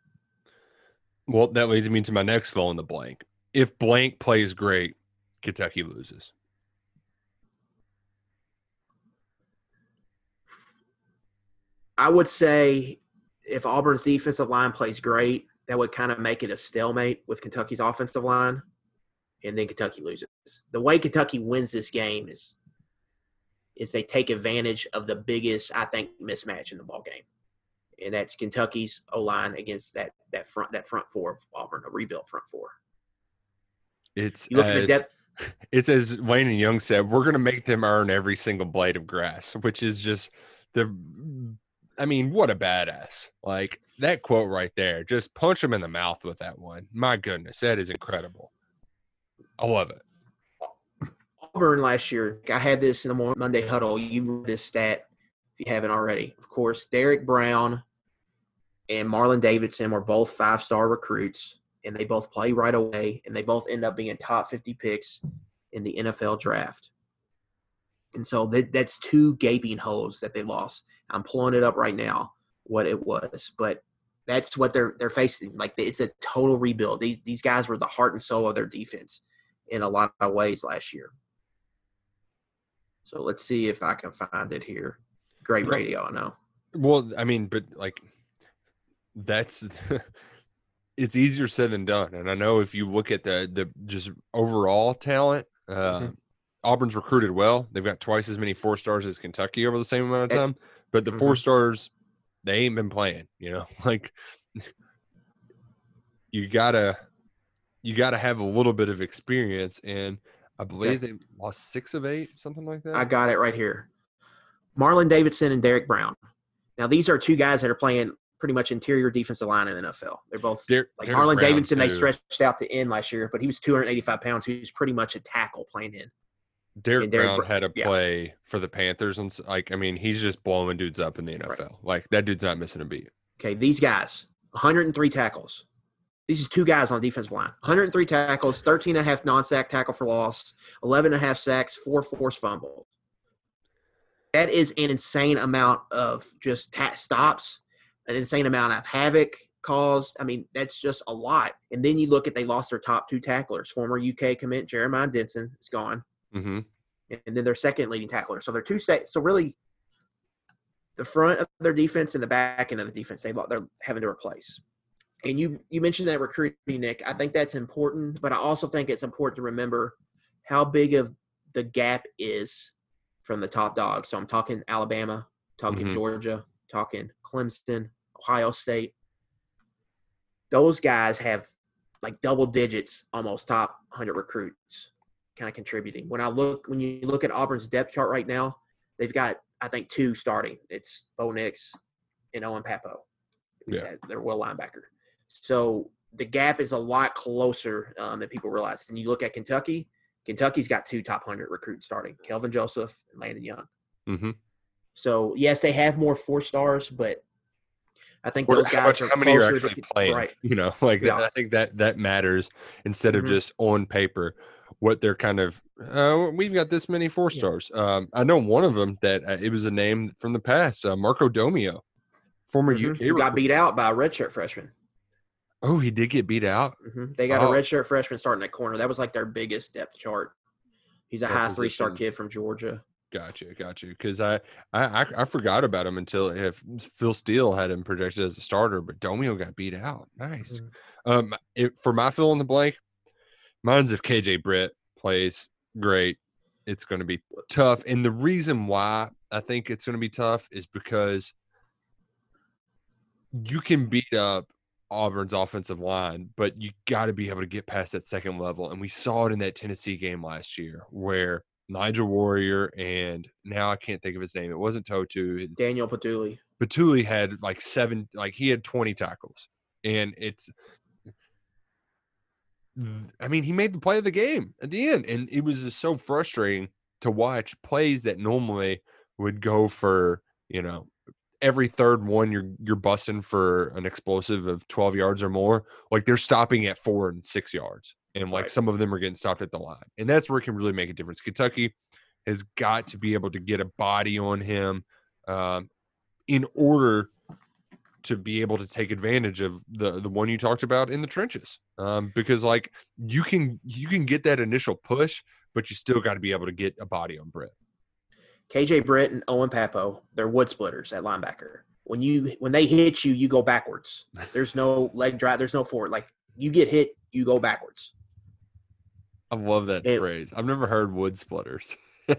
S2: Well, that leads me to my next fill in the blank. If blank plays great, Kentucky loses.
S3: I would say if Auburn's defensive line plays great, that would kind of make it a stalemate with Kentucky's offensive line, and then Kentucky loses. The way Kentucky wins this game is is they take advantage of the biggest, I think, mismatch in the ball game, and that's Kentucky's O line against that that front that front four of Auburn, a rebuilt front four.
S2: It's
S3: You look at the
S2: as,
S3: depth.
S2: it's as Landon Young said, we're going to make them earn every single blade of grass, which is just the. I mean, what a badass! Like that quote right there. Just punch him in the mouth with that one. My goodness, that is incredible. I love it.
S3: Auburn last year, I had this in the Monday huddle. You this stat if you haven't already. Of course, Derrick Brown and Marlon Davidson were both five star recruits, and they both play right away, and they both end up being top 50 picks in the NFL draft. And so that, that's two gaping holes that they lost. I'm pulling it up right now, what it was, but that's what they're they're facing. Like it's a total rebuild. These these guys were the heart and soul of their defense in a lot of ways last year. So let's see if I can find it here. Great radio, I know.
S2: Well, I mean, but like that's it's easier said than done. And I know if you look at the the just overall talent, uh,
S3: Mhm.
S2: Auburn's recruited well. They've got twice as many four stars as Kentucky over the same amount of
S3: Eh,
S2: time. But the four
S3: mhm.
S2: stars, they ain't been playing. You know, like you gotta you gotta have a little bit of experience. And I believe they lost six of eight, something like that.
S3: I got it right here. Marlon Davidson and Derrick Brown. Now these are two guys that are playing pretty much interior defensive line in the NFL. They're both
S2: Der-
S3: like
S2: Derrick
S3: Marlon
S2: Brown,
S3: Davidson. They stretched out to end last year, but he was 285 pounds. He was pretty much a tackle playing in. Derrick, Derrick
S2: Brown
S3: Br-
S2: had a
S3: yeah.
S2: play for the Panthers, and like I mean, he's just blowing dudes up in the NFL. Like that dude's not missing a beat.
S3: Okay, these guys, 103 tackles. These are two guys on the defensive line. 103 tackles, 13 and a half non-sack tackle for loss, 11 and a half sacks, four forced fumbles. That is an insane amount of just stops, an insane amount of havoc caused. I mean, that's just a lot. And then you look at they lost their top two tacklers. Former UK commit Jeremiah Dinson is gone,
S2: hmm
S3: and then their second leading tackler. So they're two sa- so really the front of their defense and the back end of the defense they they're having to replace. And you you mentioned that recruiting, Nick. I think that's important, but I also think it's important to remember how big of the gap is from the top dogs. So I'm talking Alabama, talking
S2: Mhm.
S3: Georgia, talking Clemson, Ohio State. Those guys have like double digits, almost top 100 recruits kind of contributing. When I look, when you look at Auburn's depth chart right now, they've got I think two starting. It's Bo Nix and Owen Pappoe.
S2: Yeah.
S3: Their will linebacker. So the gap is a lot closer um, than people realize. And you look at Kentucky. Kentucky's got two top hundred recruits starting: Kelvin Joseph and Landon Young.
S2: Mm-hmm.
S3: So yes, they have more four stars, but I think those
S2: how,
S3: guys
S2: much, how many are actually
S3: to,
S2: playing?
S3: Right.
S2: You know, like
S3: Yeah.
S2: I think that that matters instead of
S3: Mhm.
S2: just on paper what they're kind of. Uh, we've got this many four
S3: Yeah.
S2: stars. Um, I know one of them that uh, it was a name from the past, uh, Marco Domio, former
S3: Mhm.
S2: UK.
S3: Who got beat out by a redshirt freshman.
S2: Oh, he did get beat out.
S3: hmm They got
S2: Oh.
S3: a redshirt freshman starting at corner. That was like their biggest depth chart. He's a
S2: That
S3: high three star kid from Georgia.
S2: Gotcha, gotcha. Because I, I, I, I forgot about him until if Phil Steele had him projected as a starter, but Domio got beat out. Nice.
S3: Mhm.
S2: Um, it, for my fill in the blank, mine's if KJ Britt plays great, it's going to be tough. And the reason why I think it's going to be tough is because you can beat up Auburn's offensive line, but you got to be able to get past that second level. And we saw it in that Tennessee game last year where Nigel Warrior and now I can't think of his name. It wasn't To'oTo'o. It's
S3: Daniel Bituli.
S2: Bituli had like seven, like he had 20 tackles. And it's, I mean, he made the play of the game at the end. And it was just so frustrating to watch plays that normally would go for, you know, every third one you're you're busting for an explosive of 12 yards or more like they're stopping at four and six yards and like
S3: Right.
S2: some of them are getting stopped at the line and that's where it can really make a difference kentucky has got to be able to get a body on him um, in order to be able to take advantage of the the one you talked about in the trenches. Um, because like you can you can get that initial push, but you still got to be able to get a body on Britt.
S3: KJ Britt and Owen Pappoe, they're wood splitters at linebacker. When you when they hit you, you go backwards. There's no leg drive. There's no forward. Like you get hit, you go backwards.
S2: I love that
S3: It-
S2: phrase. I've never heard wood splitters.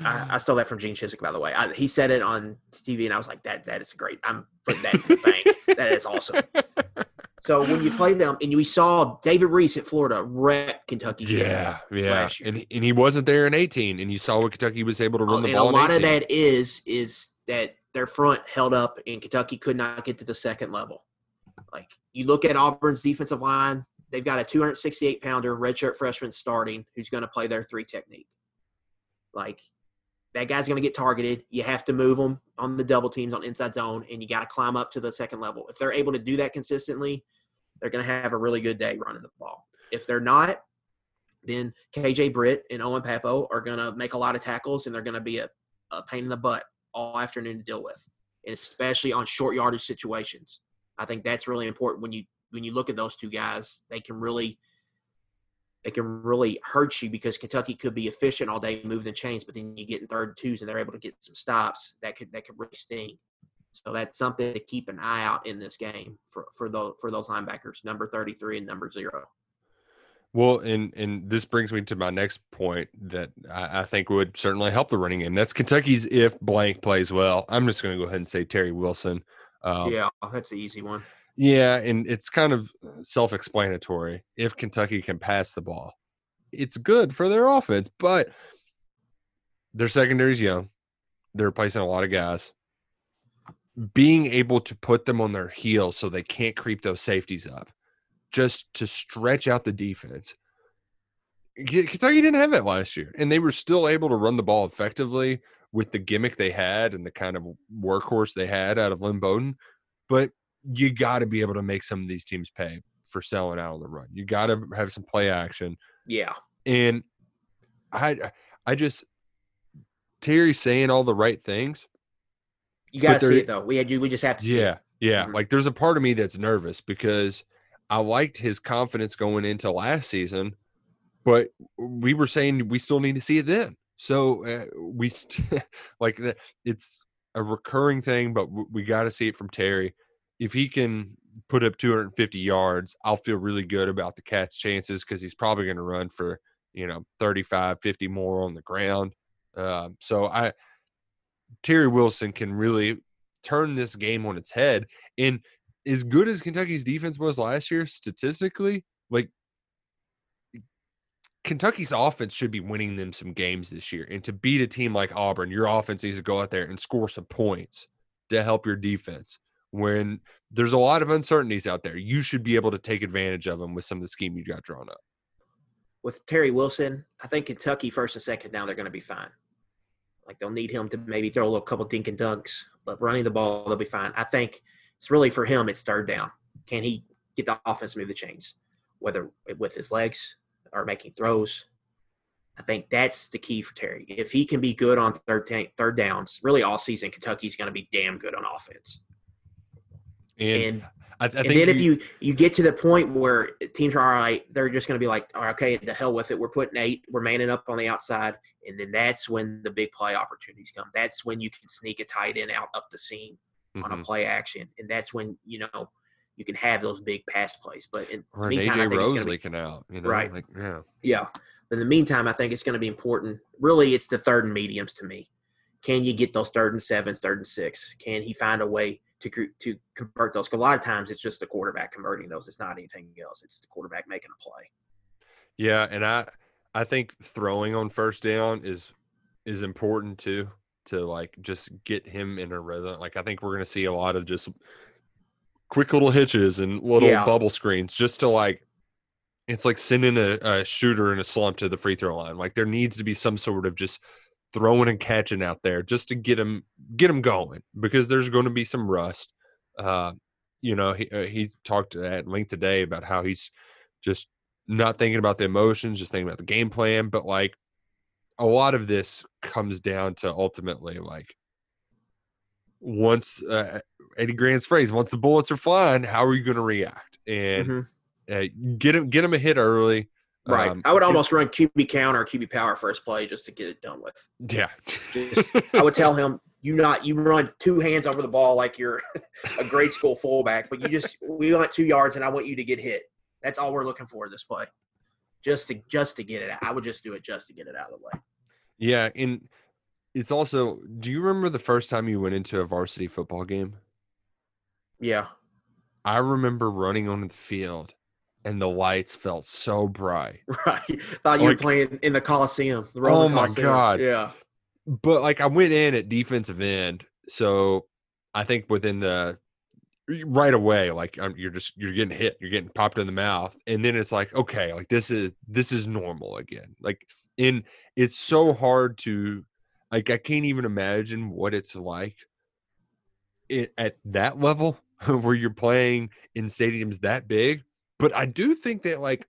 S3: I, mm-hmm. I stole that from Gene Chizik, by the way. I, he said it on TV, and I was like, "That that is great. I'm putting that in the bank. That is awesome." So when you play them, and we saw David Reese at Florida wreck Kentucky.
S2: yeah, yeah. And and he wasn't there in 18, and you saw what Kentucky was able to run
S3: Oh,
S2: the
S3: and
S2: ball.
S3: And a lot of that is is that their front held up, and Kentucky could not get to the second level. Like you look at Auburn's defensive line, they've got a 268 pounder redshirt freshman starting who's going to play their three technique. Like that guy's going to get targeted. You have to move them on the double teams on inside zone, and you got to climb up to the second level. If they're able to do that consistently, they're going to have a really good day running the ball. If they're not, then KJ Britt and Owen Pappoe are going to make a lot of tackles, and they're going to be a, a pain in the butt all afternoon to deal with, and especially on short yardage situations. I think that's really important when you when you look at those two guys. They can really they can really hurt you because Kentucky could be efficient all day moving the chains, but then you get in third and twos and they're able to get some stops that could that could really sting. So that's something to keep an eye out in this game for for those for those linebackers, number thirty three and number zero.
S2: Well, and and this brings me to my next point that I, I think would certainly help the running game. That's Kentucky's if blank plays well. I'm just going to go ahead and say Terry Wilson. Um,
S3: yeah, that's the easy one.
S2: Yeah, and it's kind of uh, self-explanatory. If Kentucky can pass the ball, it's good for their offense, but their secondary's young. They're replacing a lot of guys. Being able to put them on their heels so they can't creep those safeties up, just to stretch out the defense. Kentucky didn't have that last year, and they were still able to run the ball effectively with the gimmick they had and the kind of workhorse they had out of Lynn Bowden. But you got to be able to make some of these teams pay for selling out on the run. You got to have some play action.
S3: Yeah.
S2: And I I just Terry's saying all the right things.
S3: You got to see it though. We had you. We just have to see.
S2: Yeah.
S3: It.
S2: Yeah.
S3: Mhm.
S2: Like there's a part of me that's nervous because I liked his confidence going into last season, but we were saying we still need to see it then. So uh, we st- like that it's a recurring thing, but we got to see it from Terry. If he can put up 250 yards, I'll feel really good about the cat's chances because he's probably going to run for, you know, 35, 50 more on the ground. Um, so I, Terry Wilson can really turn this game on its head. And as good as Kentucky's defense was last year, statistically, like Kentucky's offense should be winning them some games this year. And to beat a team like Auburn, your offense needs to go out there and score some points to help your defense. When there's a lot of uncertainties out there, you should be able to take advantage of them with some of the scheme you got drawn up.
S3: With Terry Wilson, I think Kentucky first and second down they're going to be fine. Like they'll need him to maybe throw a little couple dink and dunks, but running the ball they'll be fine. I think it's really for him. It's third down. Can he get the offense move the chains, whether with his legs or making throws? I think that's the key for Terry. If he can be good on third ta- third downs, really all season, Kentucky's going to be damn good on offense.
S2: And,
S3: And
S2: I, I
S3: and then if you you get to the point where teams are all right, they're just going to be like, all right, okay, the hell with it. We're putting eight. We're manning up on the outside, and then that's when the big play opportunities come. That's when you can sneak a tight end out up the seam on a
S2: Mhm.
S3: play action, and that's when you know you can have those big pass plays. But in
S2: or an
S3: meantime, I
S2: AJ
S3: think
S2: Rose
S3: be-
S2: leaking out, you know,
S3: Right.
S2: like yeah.
S3: yeah. In the meantime, I think it's going to be important. Really, it's the third and mediums to me. Can you get those third and sevens, third and six? Can he find a way to to convert those? a lot of times it's just the quarterback converting those. It's not anything else. It's the quarterback making a play.
S2: Yeah, and I I think throwing on first down is is important too to like just get him in a rhythm. Like I think we're gonna see a lot of just quick little hitches and little
S3: Yeah.
S2: bubble screens just to like it's like sending a, a shooter in a slump to the free throw line. Like there needs to be some sort of just throwing and catching out there just to get him get him going because there's going to be some rust. Uh, you know, he uh, he talked at length today about how he's just not thinking about the emotions, just thinking about the game plan. But like, a lot of this comes down to ultimately like once uh, Eddie Gran's phrase, once the bullets are flying, how are you going to react? And
S3: Mhm.
S2: uh, get him get him a hit early.
S3: Right.
S2: Um,
S3: I would almost run QB counter or QB power first play just to get it done with.
S2: yeah.
S3: Just- I would tell him you not you run two hands over the ball like you're a grade school fullback, but you just we want two yards and I want you to get hit. That's all we're looking for this play. Just to just to get it out. I would just do it just to get it out of the way.
S2: yeah, and it's also. Do you remember the first time you went into a varsity football game?
S3: Yeah.
S2: I remember running onto the field, and the lights felt so bright.
S3: Right. Thought you
S2: Like-
S3: were playing in the Coliseum. The
S2: Oh my
S3: Coliseum.
S2: God.
S3: Yeah.
S2: but like I went in at defensive end, so I think within the right away, like um, you're just you're getting hit, you're getting popped in the mouth, and then it's like okay, like this is this is normal again. Like in it's so hard to like I can't even imagine what it's like it, at that level where you're playing in stadiums that big. But I do think that like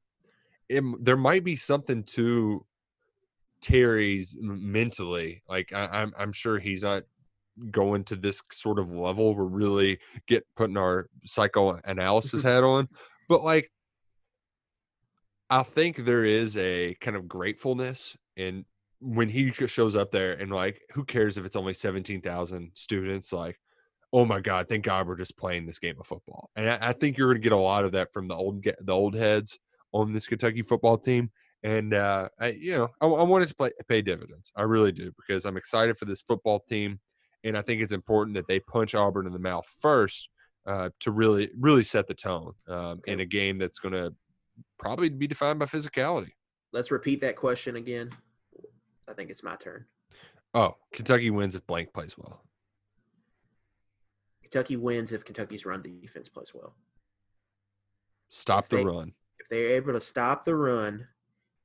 S2: it, there might be something to Terry's mentally. Like I, I'm, I'm sure he's not going to this sort of level. We're really get putting our psychoanalysis mm-hmm. hat on, but like I think there is a kind of gratefulness in when he shows up there and like who cares if it's only 17,000 students like oh my god thank god we're just playing this game of football and I, I think you're going to get a lot of that from the old the old heads on this Kentucky football team and uh, I, you know, I, I want it to play, pay dividends. I really do because I'm excited for this football team, and I think it's important that they punch Auburn in the mouth first uh, to really, really set the tone um, in a game that's going to probably be defined by physicality.
S3: Let's repeat that question again. I think it's my turn.
S2: Oh, Kentucky wins if blank plays well.
S3: Kentucky wins if Kentucky's run defense plays well.
S2: Stop
S3: If
S2: the
S3: they-
S2: run.
S3: If they're able to stop the run,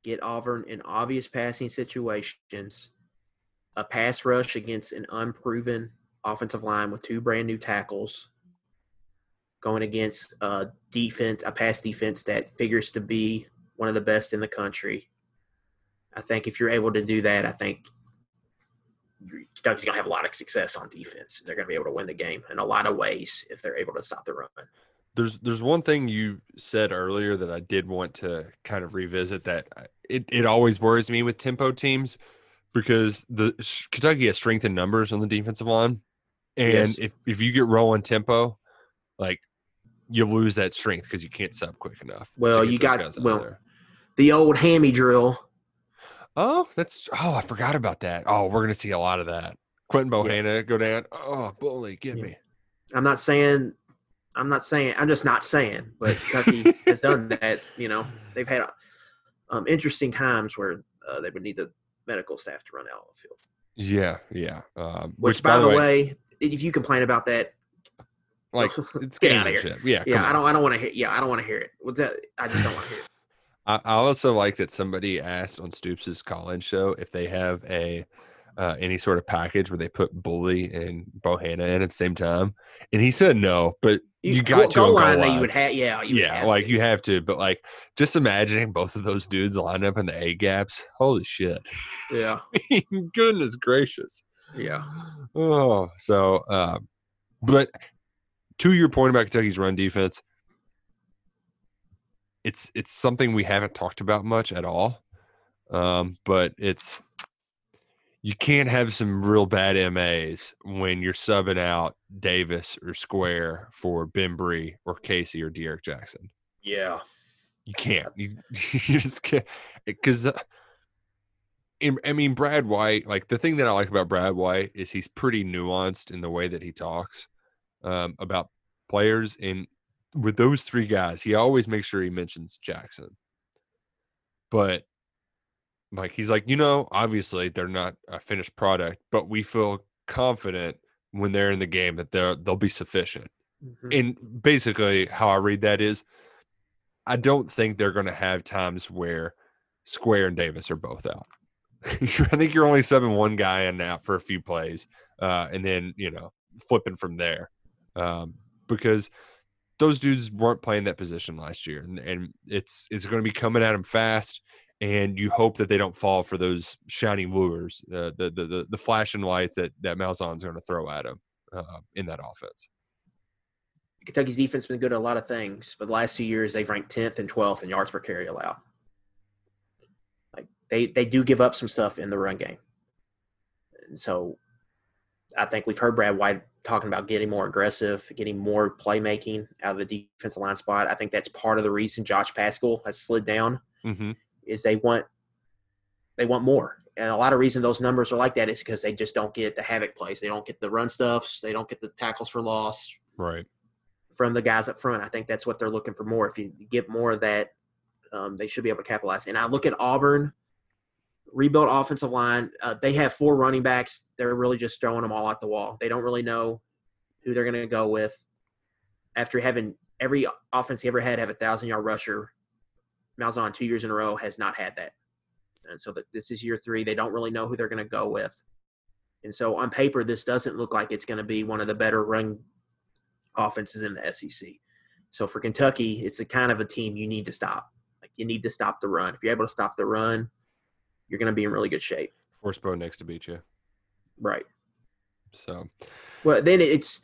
S3: get Auburn in obvious passing situations, a pass rush against an unproven offensive line with two brand new tackles, going against a defense, a pass defense that figures to be one of the best in the country. I think if you're able to do that, I think Kentucky's going to have a lot of success on defense. They're going to be able to win the game in a lot of ways if they're able to stop the run.
S2: There's there's one thing you said earlier that I did want to kind of revisit that it, it always worries me with tempo teams because the Kentucky has strength in numbers on the defensive line. And
S3: Yes.
S2: if, if you get rolling tempo, like you lose that strength because you can't sub quick enough.
S3: Well, you got- well. The old hammy drill.
S2: Oh, that's oh, I forgot about that. Oh, we're gonna see a lot of that. Quinton Bohanna go down. Oh, bully, get
S3: Yeah.
S2: me.
S3: I'm not saying, I'm not saying, I'm just not saying, but Kentucky has done that. You know, they've had um, interesting times where uh, they would need the medical staff to run out on the field.
S2: Yeah, yeah. Um,
S3: Which, by, the way, if you complain about that,
S2: like it's
S3: get outta
S2: gamesmanship. Yeah,
S3: yeah, I don't, I don't want to hear. Yeah, I don't want to hear it. Well, I just don't want to hear it.
S2: I, I also like that somebody asked on Stoops's call-in show if they have a uh, any sort of package where they put Bully and Bohanna in at the same time, and he said no. But you, got
S3: goal-
S2: to on
S3: line that you would have. Yeah, you
S2: yeah,
S3: have
S2: like
S3: to.
S2: you have to. But like, just imagining both of those dudes lined up in the A gaps. Holy shit!
S3: Yeah,
S2: Goodness gracious.
S3: yeah.
S2: Oh, so, uh, but to your point about Kentucky's run defense, it's it's something we haven't talked about much at all. Um, but it's you can't have some real bad MAs when you're subbing out Davis or Square for Bembry or Casey or Derek Jackson.
S3: Yeah.
S2: You can't. You, you just can't because. Uh, I mean, Brad White. Like the thing that I like about Brad White is he's pretty nuanced in the way that he talks um, about players. And with those three guys, he always makes sure he mentions Jackson. But like he's like, you know, obviously they're not a finished product, but we feel confident when they're in the game that they'll they'll be sufficient
S3: Mhm.
S2: and basically how I read that is I don't think they're going to have times where Square and Davis are both out. I think you're only seven one guy in and out for a few plays, uh, and then you know flipping from there, um, because those dudes weren't playing that position last year, and, and it's it's going to be coming at them fast. and you hope that they don't fall for those shiny lures, uh, the, the the the flashing lights that that Malzahn's going to throw at them uh, in that offense.
S3: Kentucky's defense has been good at a lot of things, but the last two years they've ranked 10th and 12th in yards per carry allowed. Like they they do give up some stuff in the run game, and so I think we've heard Brad White talking about getting more aggressive, getting more playmaking out of the defensive line spot. I think that's part of the reason Josh Paschal has slid down
S2: Mm-hmm.
S3: is they want they want more. And a lot of reason those numbers are like that is because they just don't get the havoc plays. They don't get the run stuffs. They don't get the tackles for loss
S2: Right.
S3: from the guys up front. I think that's what they're looking for more. If you get more of that, um, they should be able to capitalize. And I look at Auburn, rebuilt offensive line. Uh, they have four running backs. They're really just throwing them all at the wall. They don't really know who they're going to go with. After having every offense he ever had have a thousand yard rusher, Malzahn two years in a row has not had that. And so that this is year three. They don't really know who they're going to go with. And so on paper, this doesn't look like it's going to be one of the better run offenses in the SEC. So for Kentucky, it's a kind of a team you need to stop. Like you need to stop the run. If you're able to stop the run, you're going to be in really good shape.
S2: Force Bo Nix to beat you.
S3: Right.
S2: So
S3: Well, then it's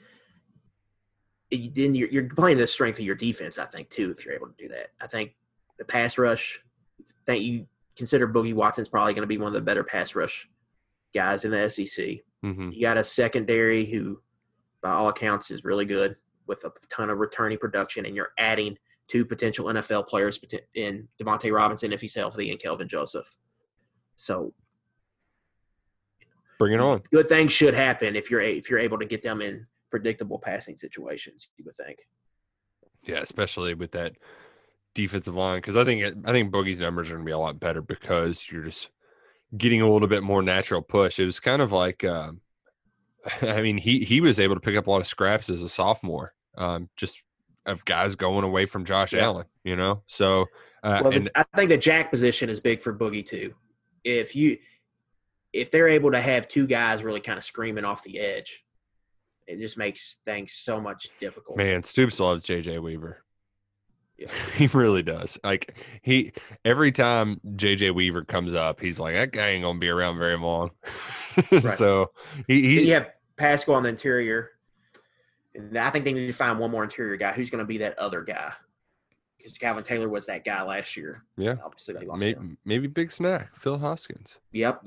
S3: it- then you're, you're playing the strength of your defense. I think too, if you're able to do that. I think the pass rush. That you consider Boogie Watson's probably going to be one of the better pass rush guys in the SEC.
S2: mhm.
S3: You got a secondary who, by all accounts, is really good with a ton of returning production, and you're adding two potential NFL players in Davonte Robinson if he's healthy and Kelvin Joseph. So
S2: bring it on.
S3: good things should happen if you're a- if you're able to get them in predictable passing situations. You would think.
S2: Yeah, especially with that defensive line, because I think it, I think Boogie's numbers are going to be a lot better because you're just getting a little bit more natural push. It was kind of like, um, I mean, he he was able to pick up a lot of scraps as a sophomore, um, just of guys going away from Josh
S3: Yeah.
S2: Allen, you know. So, uh,
S3: Well,
S2: and
S3: the, I think the jack position is big for Boogie too. If you if they're able to have two guys really kind of screaming off the edge, it just makes things so much difficult.
S2: man, Stoops loves JJ Weaver.
S3: Yeah.
S2: He really does. Like he every time JJ Weaver comes up, he's like, that guy ain't gonna be around very long. so he, he
S3: you have Paschal on the interior, and I think they need to find one more interior guy who's going to be that other guy. Because Calvin Taylor was that guy last year.
S2: yeah,
S3: Obviously, they lost
S2: may,
S3: him.
S2: maybe big snack, Phil Hoskins.
S3: Yep,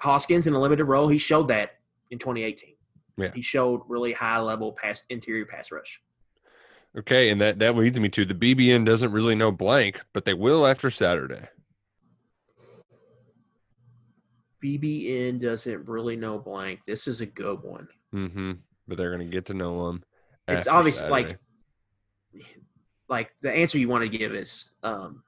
S3: Hoskins in a limited role, he showed that in 2018.
S2: Yeah.
S3: he showed really high level pass interior pass rush.
S2: Okay, and that that leads me to the BBN doesn't really know blank, but they will after Saturday.
S3: BBN doesn't really know blank. This is a good one.
S2: Mm-hmm. But they're gonna get to know him.
S3: It's obviously
S2: Saturday.
S3: like like the answer you want to give is um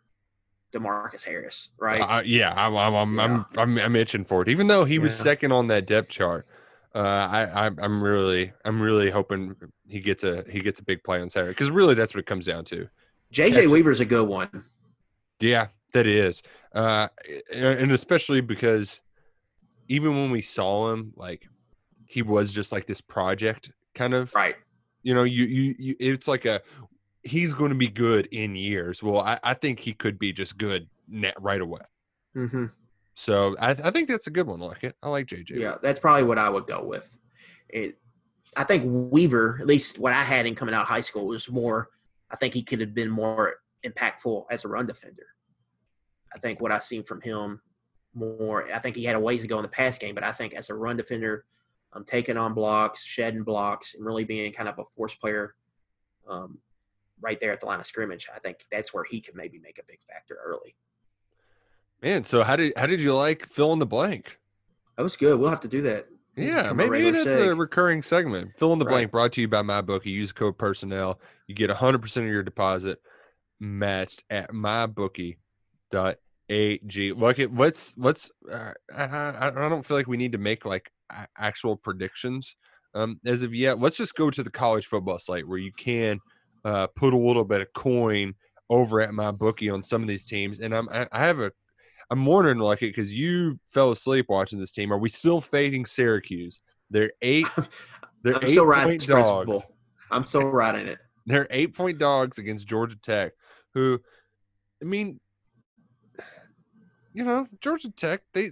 S3: Demarcus Harris, right?
S2: Uh, yeah, I'm I'm I'm, I'm I'm I'm itching for it. Even though he was second on that depth chart, uh, I I'm, I'm really I'm really hoping he gets a he gets a big play on Saturday because really that's what it comes down to.
S3: JJ
S2: That's-
S3: Weaver's a good one.
S2: Yeah, that is, uh, and and especially because even when we saw him, like he was just like this project kind of
S3: Right.
S2: you know you, you you it's like a he's going to be good in years well i, I think he could be just good net right away
S3: Mm-hmm.
S2: so I, I think that's a good one I like it i like jj
S3: Yeah, that's probably what I would go with. It, I think Weaver, at least what I had in coming out of high school, was more. I think he could have been more impactful as a run defender. I think what I've seen from him more. I think he had a ways to go in the pass game, but I think as a run defender, um, taking on blocks, shedding blocks, and really being kind of a force player, um, right there at the line of scrimmage. I think that's where he could maybe make a big factor early.
S2: man so how did how did you like fill in the blank
S3: That was good. We'll have to do that.
S2: Yeah maybe that's a recurring segment fill in the
S3: Right.
S2: blank brought to you by MyBookie use code personnel you get 100% of your deposit matched at mybookie.ag look it let's let's uh, I, I, I don't feel like we need to make like actual predictions um as of yet let's just go to the college football site where you can uh put a little bit of coin over at MyBookie on some of these teams and i'm i I have a i'm wondering like it because you fell asleep watching this team are we still fading syracuse they're eight they're
S3: I'm
S2: eight
S3: still riding
S2: point dogs
S3: principle. I'm still riding it.
S2: they're eight point dogs against Georgia Tech, who, I mean, you know, Georgia Tech, they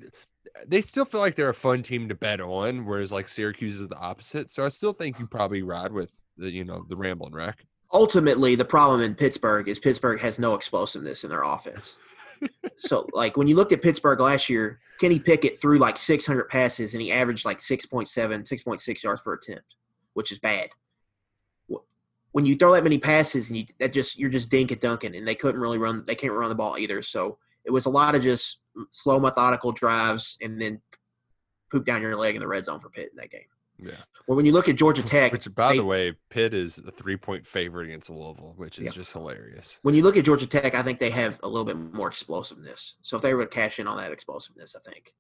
S2: they still feel like they're a fun team to bet on, whereas like Syracuse is the opposite. So I still think you probably ride with the you know the Ramblin' Wreck.
S3: Ultimately the problem in Pittsburgh is Pittsburgh has no explosiveness in their offense. so like when you looked at Pittsburgh last year, Kenny Pickett threw like 600 passes and he averaged like 6.7, 6.6 yards per attempt, which is bad. When you throw that many passes and you that just you're just dink and dunking and they couldn't really run they can't run the ball either. So it was a lot of just mm, slow methodical drives and then poop down your leg in the red zone for Pitt in that game.
S2: Yeah.
S3: Well, when you look at Georgia Tech,
S2: Which, by
S3: they-
S2: the way, Pitt is a three point favorite against Louisville, which is
S3: Yeah.
S2: just hilarious.
S3: when you look at Georgia Tech, I think they have a little bit more explosiveness. So if they were to cash in on that explosiveness, I think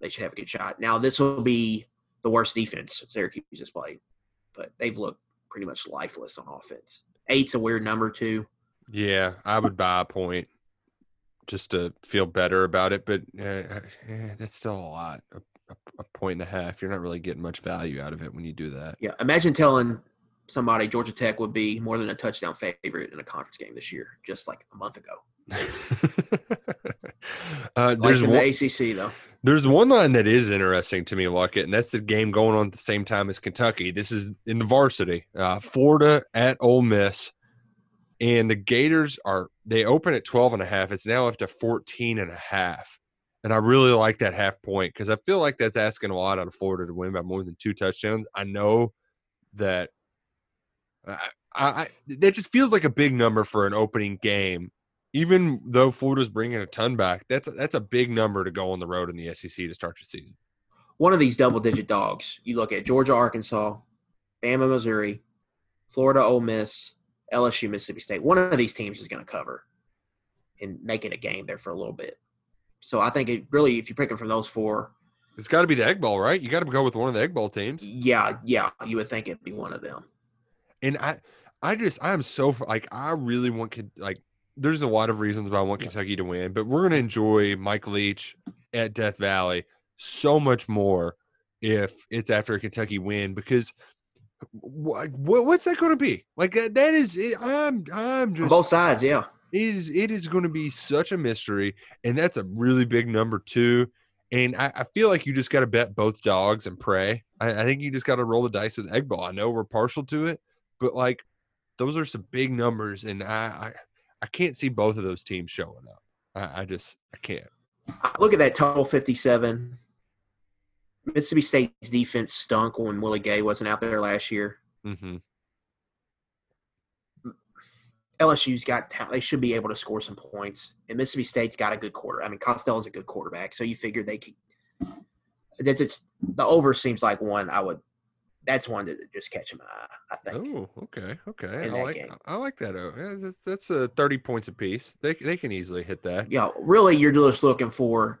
S3: they should have a good shot. Now this will be the worst defense Syracuse has played, but they've looked pretty much lifeless on offense. Eight's a weird number too.
S2: Yeah, I would buy a point just to feel better about it, but uh, uh, that's still a lot. A, point and a half. You're not really getting much value out of it when you do that.
S3: Yeah, imagine telling somebody Georgia Tech would be more than a touchdown favorite in a conference game this year, just like a month ago.
S2: uh,
S3: Like
S2: there's
S3: in
S2: one,
S3: the ACC though.
S2: there's one line that is interesting to me, Luckett, and that's the game going on at the same time as Kentucky. This is in the varsity, uh, Florida at Ole Miss, and the Gators are they open at 12 and a half. It's now up to 14 and a half. And I really like that half point because I feel like that's asking a lot out of Florida to win by more than two touchdowns. I know that I, I, that just feels like a big number for an opening game. Even though Florida's bringing a ton back, that's that's a big number to go on the road in the SEC to start your season.
S3: One of these double digit dogs. You look at Georgia, Arkansas, Bama, Missouri, Florida, Ole Miss, LSU, Mississippi State. One of these teams is going to cover and make it a game there for a little bit. So I think it really, if you pick them from those four,
S2: It's got to be the Egg Bowl, right? You got to go with one of the Egg Bowl teams.
S3: yeah, yeah, you would think it'd be one of them.
S2: And I, I just, I'm so like, I really want like. There's a lot of reasons why I want Kentucky to win, but we're gonna enjoy Mike Leach at Death Valley so much more if it's after a Kentucky win because what, what's that going to be like? That, that is, I'm, I'm
S3: On
S2: just
S3: both sides, yeah.
S2: It is it is going to be such a mystery and that's a really big number too and i, I feel like you just got to bet both dogs and pray. I, I think you just got to roll the dice with Egg Bowl. I know we're partial to it but like those are some big numbers and i i, I can't see both of those teams showing up. I, I just i can't.
S3: Look at that total 57. Mississippi State's defense stunk when Willie Gay wasn't out there last year.
S2: hmm
S3: LSU's got talent. They should be able to score some points. And Mississippi State's got a good quarter. I mean, Costello's a good quarterback, so you figure they could. That's it's the over seems like one I would. That's one to just catch my eye. I think.
S2: oh okay okay
S3: in
S2: i
S3: that
S2: like
S3: game.
S2: i like that oh, that's, that's uh 30 points apiece they, they can easily hit that
S3: Yeah, really, you're just looking for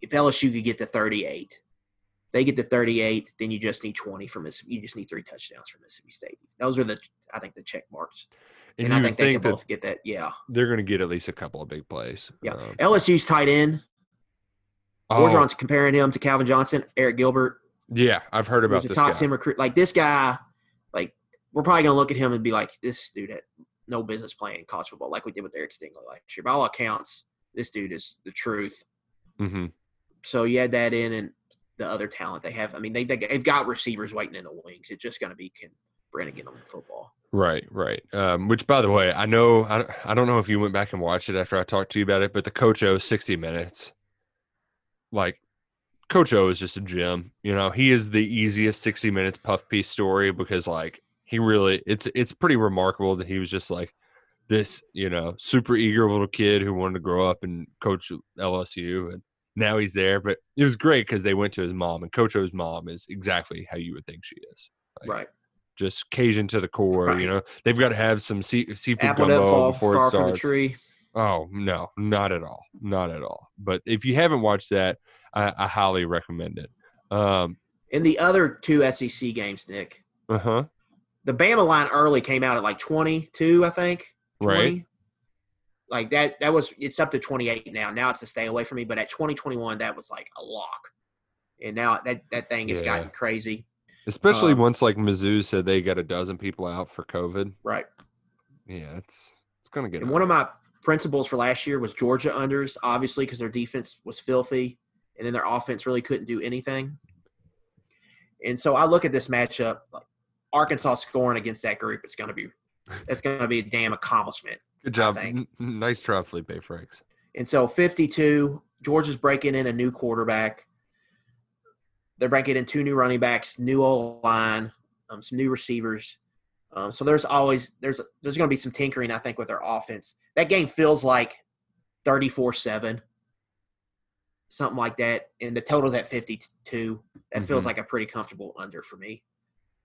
S3: if LSU could get to 38. They get to 38, then you just need 20 from Mississippi. You just need three touchdowns from Mississippi State. Those are the, I think, the check marks.
S2: and,
S3: And, I
S2: would
S3: think they can both get that. Yeah.
S2: they're going to get at least a couple of big plays
S3: Yeah.
S2: Um,
S3: LSU's tight end.
S2: oh,
S3: Orgeron's comparing him to Calvin Johnson, Arik Gilbert.
S2: yeah i've heard about this
S3: top
S2: guy
S3: 10 recruit. Like this guy, like we're probably going to look at him and be like, this dude had no business playing college football like we did with Derek Stingley last year. By all accounts, this dude is the truth.
S2: hmm
S3: So you add that in and the other talent they have. I mean, they, they, they've got receivers waiting in the wings. It's just going to be can Brennan get on the football.
S2: Right, right. Um, which, by the way, I know I, I don't know if you went back and watched it after I talked to you about it, but the Coach O 60 minutes, like Coach O is just a gem. You know, he is the easiest 60 minutes puff piece story because like he really it's it's pretty remarkable that he was just like this, you know, super eager little kid who wanted to grow up and coach LSU and now he's there. But it was great because they went to his mom and Coach O's mom is exactly how you would think she is. Like,
S3: Right.
S2: just Cajun to the core.
S3: Right.
S2: You know, they've got to have some sea, seafood
S3: Apple
S2: gumbo
S3: fall
S2: before it
S3: from the
S2: starts.
S3: tree.
S2: Oh no, not at all, not at all. But if you haven't watched that, I, I highly recommend it. Um,
S3: In the other two SEC games, Nick,
S2: uh huh.
S3: the Bama line early came out at like 22, I think. 20.
S2: Right.
S3: Like that, that was, it's up to 28 now. Now it's a stay away from me. But at 2021, that was like a lock. And now that, that thing has
S2: Yeah.
S3: gotten crazy.
S2: Especially
S3: Um,
S2: once like Mizzou said they got a dozen people out for COVID.
S3: Right.
S2: Yeah, it's it's gonna get.
S3: And one of my principles for last year was Georgia unders, obviously, because their defense was filthy, and then their offense really couldn't do anything. And so I look at this matchup, like Arkansas scoring against that group, it's to be that's going to be a damn accomplishment.
S2: Good job. N- nice try, Feleipe Franks.
S3: And so 52, Georgia's breaking in a new quarterback. They're breaking in two new running backs, new O line, um, some new receivers. Um, so there's always there's there's going to be some tinkering, I think, with their offense. That game feels like 34-7, something like that, and the total's at 52. That feels
S2: Mhm.
S3: like a pretty comfortable under for me.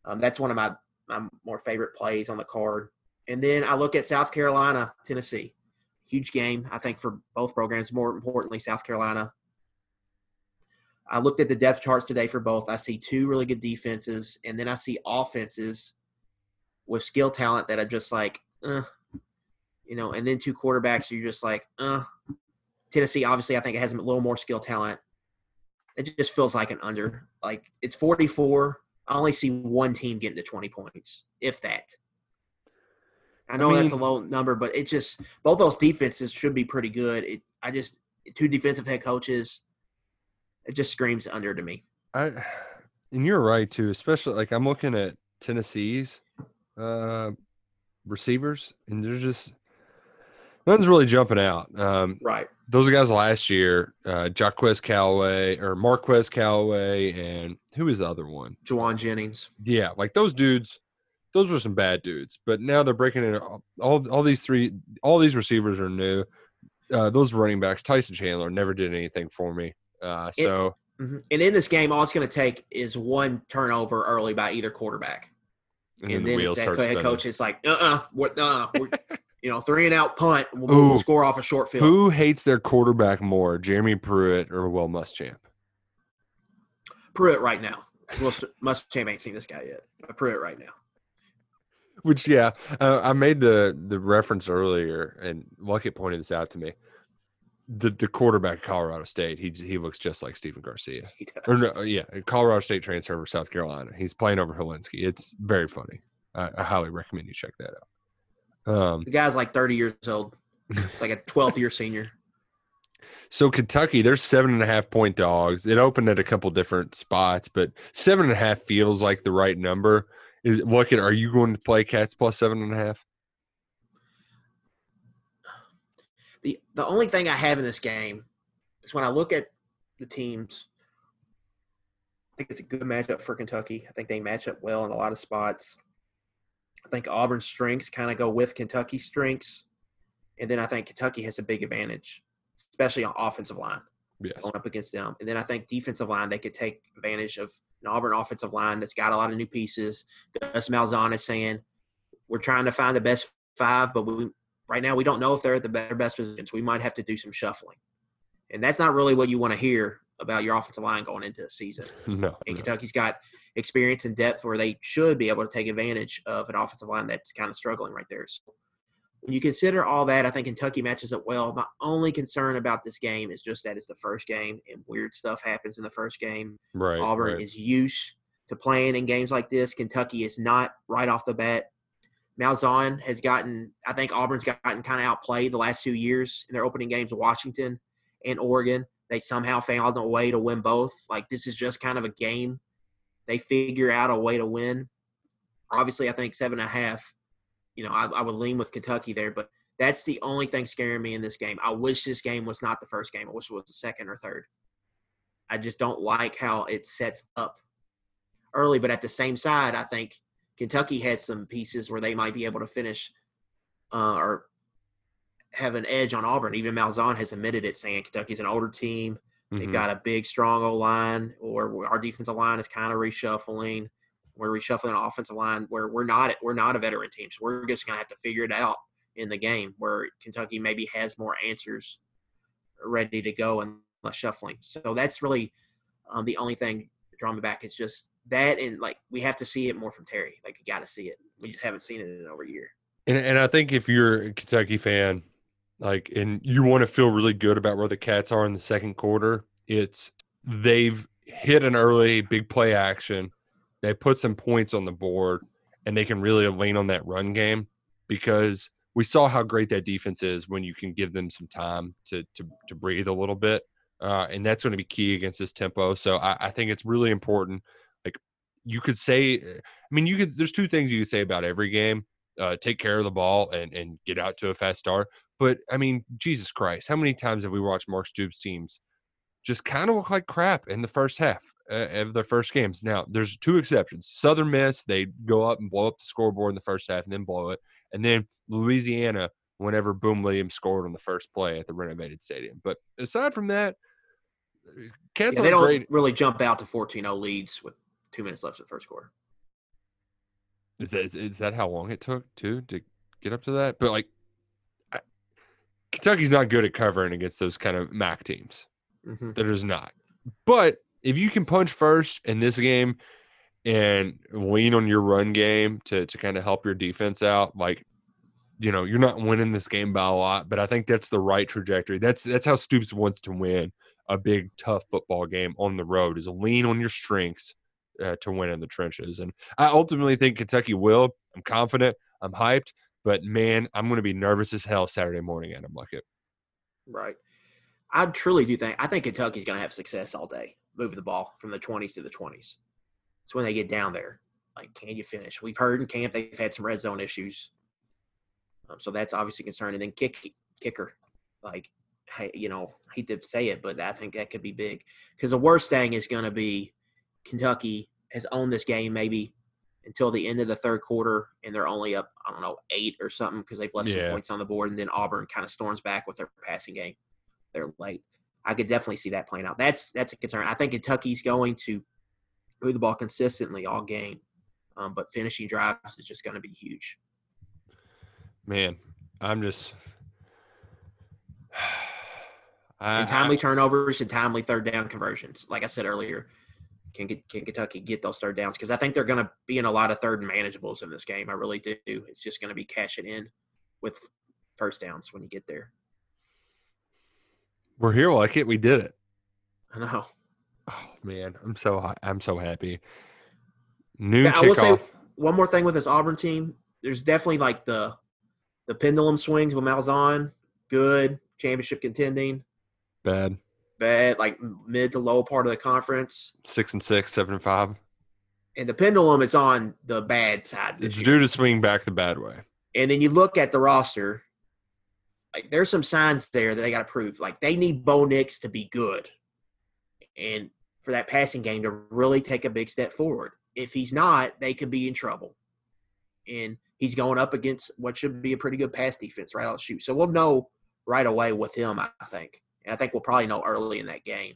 S3: Um, that's one of my my more favorite plays on the card. And then I look at South Carolina, Tennessee huge game, I think, for both programs. More importantly, South Carolina. I looked at the depth charts today for both. I see two really good defenses, and then I see offenses with skill talent that are just like, uh, you know, and then two quarterbacks you're just like, uh. Tennessee, obviously, I think it has a little more skill talent. It just feels like an under. Like it's 44. I only see one team getting to 20 points, if that. I know that's a low number, but it just both those defenses should be pretty good. It, I just two defensive head coaches. It just screams under to me.
S2: I and you're right too, especially like I'm looking at Tennessee's uh receivers and they're just nothing's really jumping out. Um
S3: Right.
S2: those guys last year, uh Jaquez Callaway or Marquez Callaway and who is the other one?
S3: Jauan Jennings.
S2: Yeah, like those dudes, those were some bad dudes. But now they're breaking in all all, all these three all these receivers are new. Uh those running backs, Tyson Chandler never did anything for me. Uh so
S3: Mhm. And in this game, all it's going to take is one turnover early by either quarterback,
S2: and,
S3: and,
S2: then,
S3: then,
S2: the
S3: it's that head coach. It's like, uh, uh what, uh, you know, three and out punt. We'll, score off a short field.
S2: Who hates their quarterback more, Jeremy Pruitt or Will Muschamp?
S3: Pruitt right now. Well, Muschamp ain't seen this guy yet. Pruitt right now.
S2: Which, yeah, uh, I made the the reference earlier, and Luckett pointed this out to me. The the quarterback at Colorado State, he he looks just like Stephen Garcia.
S3: He does.
S2: Or no, yeah, Colorado State transfer over South Carolina. He's playing over Hilinski. It's very funny. I, I highly recommend you check that out. Um,
S3: The guy's like 30 years old. It's like a 12th year senior.
S2: so Kentucky, they're seven and a half point dogs. It opened at a couple different spots, but seven and a half feels like the right number. Is look at are you going to play Cats plus seven and a half?
S3: The the only thing I have in this game is when I look at the teams. I think it's a good matchup for Kentucky. I think they match up well in a lot of spots. I think Auburn's strengths kind of go with Kentucky's strengths, and then I think Kentucky has a big advantage, especially on offensive line
S2: Yes.
S3: going up against them. And then I think defensive line they could take advantage of an Auburn offensive line that's got a lot of new pieces. Gus Malzahn is saying we're trying to find the best five, but we right now we don't know if they're at the better best positions. We might have to do some shuffling, and that's not really what you want to hear about your offensive line going into the season.
S2: No.
S3: And
S2: no.
S3: Kentucky's got experience and depth where they should be able to take advantage of an offensive line that's kind of struggling right there. So when you consider all that, I think Kentucky matches up well. My only concern about this game is just that it's the first game and weird stuff happens in the first game.
S2: Right.
S3: Auburn
S2: right.
S3: is used to playing in games like this. Kentucky is not right off the bat. Malzahn has gotten, I think Auburn's gotten kind of outplayed the last two years in their opening games, Washington and Oregon. They somehow found a way to win both. Like this is just kind of a game. They figure out a way to win. Obviously, I think seven and a half. You know, I, I would lean with Kentucky there, but that's the only thing scaring me in this game. I wish this game was not the first game. I wish it was the second or third. I just don't like how it sets up early. But at the same side, I think Kentucky had some pieces where they might be able to finish uh, or have an edge on Auburn. Even Malzahn has admitted it, saying Kentucky's an older team. They've
S2: Mhm.
S3: got a big, strong O line, or our defensive line is kind of reshuffling. We're reshuffling an offensive line where we're not we're not a veteran team, so we're just gonna have to figure it out in the game. Where Kentucky maybe has more answers ready to go and less shuffling. So that's really um, the only thing drawing me back. is just that, and like we have to see it more from Terry. Like you got to see it. We just haven't seen it in over a year.
S2: And and I think if you're a Kentucky fan, like, and you want to feel really good about where the Cats are in the second quarter, it's they've hit an early big play action. They put some points on the board, and they can really lean on that run game because we saw how great that defense is when you can give them some time to to to breathe a little bit, uh, and that's going to be key against this tempo. So I, I think it's really important. Like you could say, I mean, you could. There's two things you could say about every game: uh, take care of the ball and and get out to a fast start. But I mean, Jesus Christ, how many times have we watched Mark Stoops teams just kind of look like crap in the first half of their first games? Now, there's two exceptions. Southern Miss, they go up and blow up the scoreboard in the first half and then blow it. And then Louisiana, whenever Boom Williams scored on the first play at the renovated stadium. But aside from that, Cats
S3: Yeah, they don't
S2: great.
S3: really jump out to 14-0 leads with two minutes left in the first quarter.
S2: Is that, is, is that how long it took too to get up to that? But like, I, Kentucky's not good at covering against those kind of MAC teams.
S3: Mm-hmm.
S2: They're just not. But if you can punch first in this game and lean on your run game to to kind of help your defense out, like you know, you're not winning this game by a lot, but I think that's the right trajectory. That's that's how Stoops wants to win a big tough football game on the road is lean on your strengths uh, to win in the trenches. And I ultimately think Kentucky will. I'm confident. I'm hyped. But man, I'm going to be nervous as hell Saturday morning at Bucket.
S3: Right. I truly do think I think Kentucky's going to have success all day, moving the ball from the 20s to the 20s. It's when they get down there. Like, can you finish? We've heard in camp they've had some red zone issues, um, so that's obviously concerning. And then kick kicker, like, hey, you know, I hate to say it, but I think that could be big because the worst thing is going to be Kentucky has owned this game maybe until the end of the third quarter, and they're only up I don't know eight or something because they've left
S2: Yeah.
S3: some points on the board, and then Auburn kind of storms back with their passing game they're late. I could definitely see that playing out. That's that's a concern. I think Kentucky's going to move the ball consistently all game, um, but finishing drives is just going to be huge.
S2: Man, I'm just. I,
S3: And timely turnovers and timely third down conversions. Like I said earlier, can can Kentucky get those third downs? Because I think they're going to be in a lot of third and manageables in this game. I really do. It's just going to be cashing in with first downs when you get there.
S2: We're here like it. We did it.
S3: I know.
S2: Oh man, I'm so I'm so happy. Noon
S3: Yeah, I will say
S2: kickoff.
S3: one more thing with this Auburn team. There's definitely like the the pendulum swings with Malzahn. Good championship contending.
S2: Bad.
S3: Bad like mid to low part of the conference.
S2: Six and six, seven and five.
S3: And the pendulum is on the bad side.
S2: It's
S3: year.
S2: due to swing back the bad way.
S3: And then you look at the roster. Like there's some signs there that they got to prove. Like they need Bo Nix to be good, and for that passing game to really take a big step forward. If he's not, they could be in trouble. And he's going up against what should be a pretty good pass defense right out of the shoot. So we'll know right away with him. I think, and I think we'll probably know early in that game.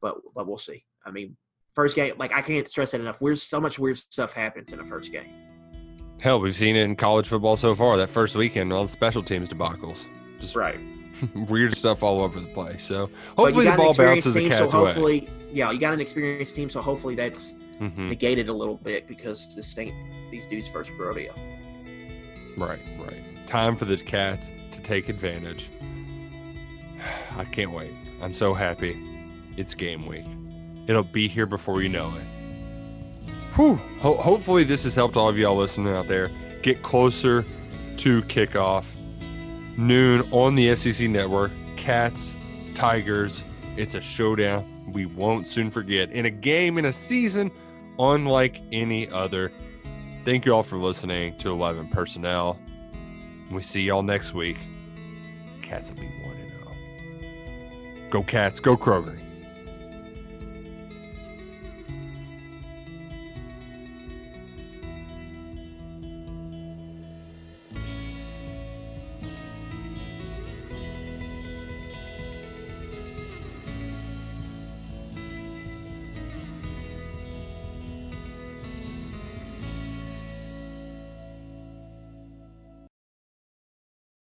S3: But but we'll see. I mean, first game, like I can't stress that enough. Weird, so much weird stuff happens in the first game.
S2: Hell, we've seen it in college football so far. That first weekend, all the special teams debacles, just
S3: Right.
S2: weird stuff all over the place. So hopefully the ball bounces the
S3: team,
S2: cat's
S3: so
S2: way.
S3: hopefully, yeah, you got an experienced team, so hopefully that's
S2: Mhm.
S3: negated a little bit because this ain't these dudes' first rodeo.
S2: Right, right. Time for the cats to take advantage. I can't wait. I'm so happy. It's game week. It'll be here before you know it. Whew. Ho- hopefully, this has helped all of y'all listening out there get closer to kickoff. Noon on the SEC network. Cats, Tigers. It's a showdown we won't soon forget. In a game, in a season unlike any other. Thank you all for listening to 11 Personnel. We see y'all next week. Cats will be 1 0. Go, Cats. Go, Kroger.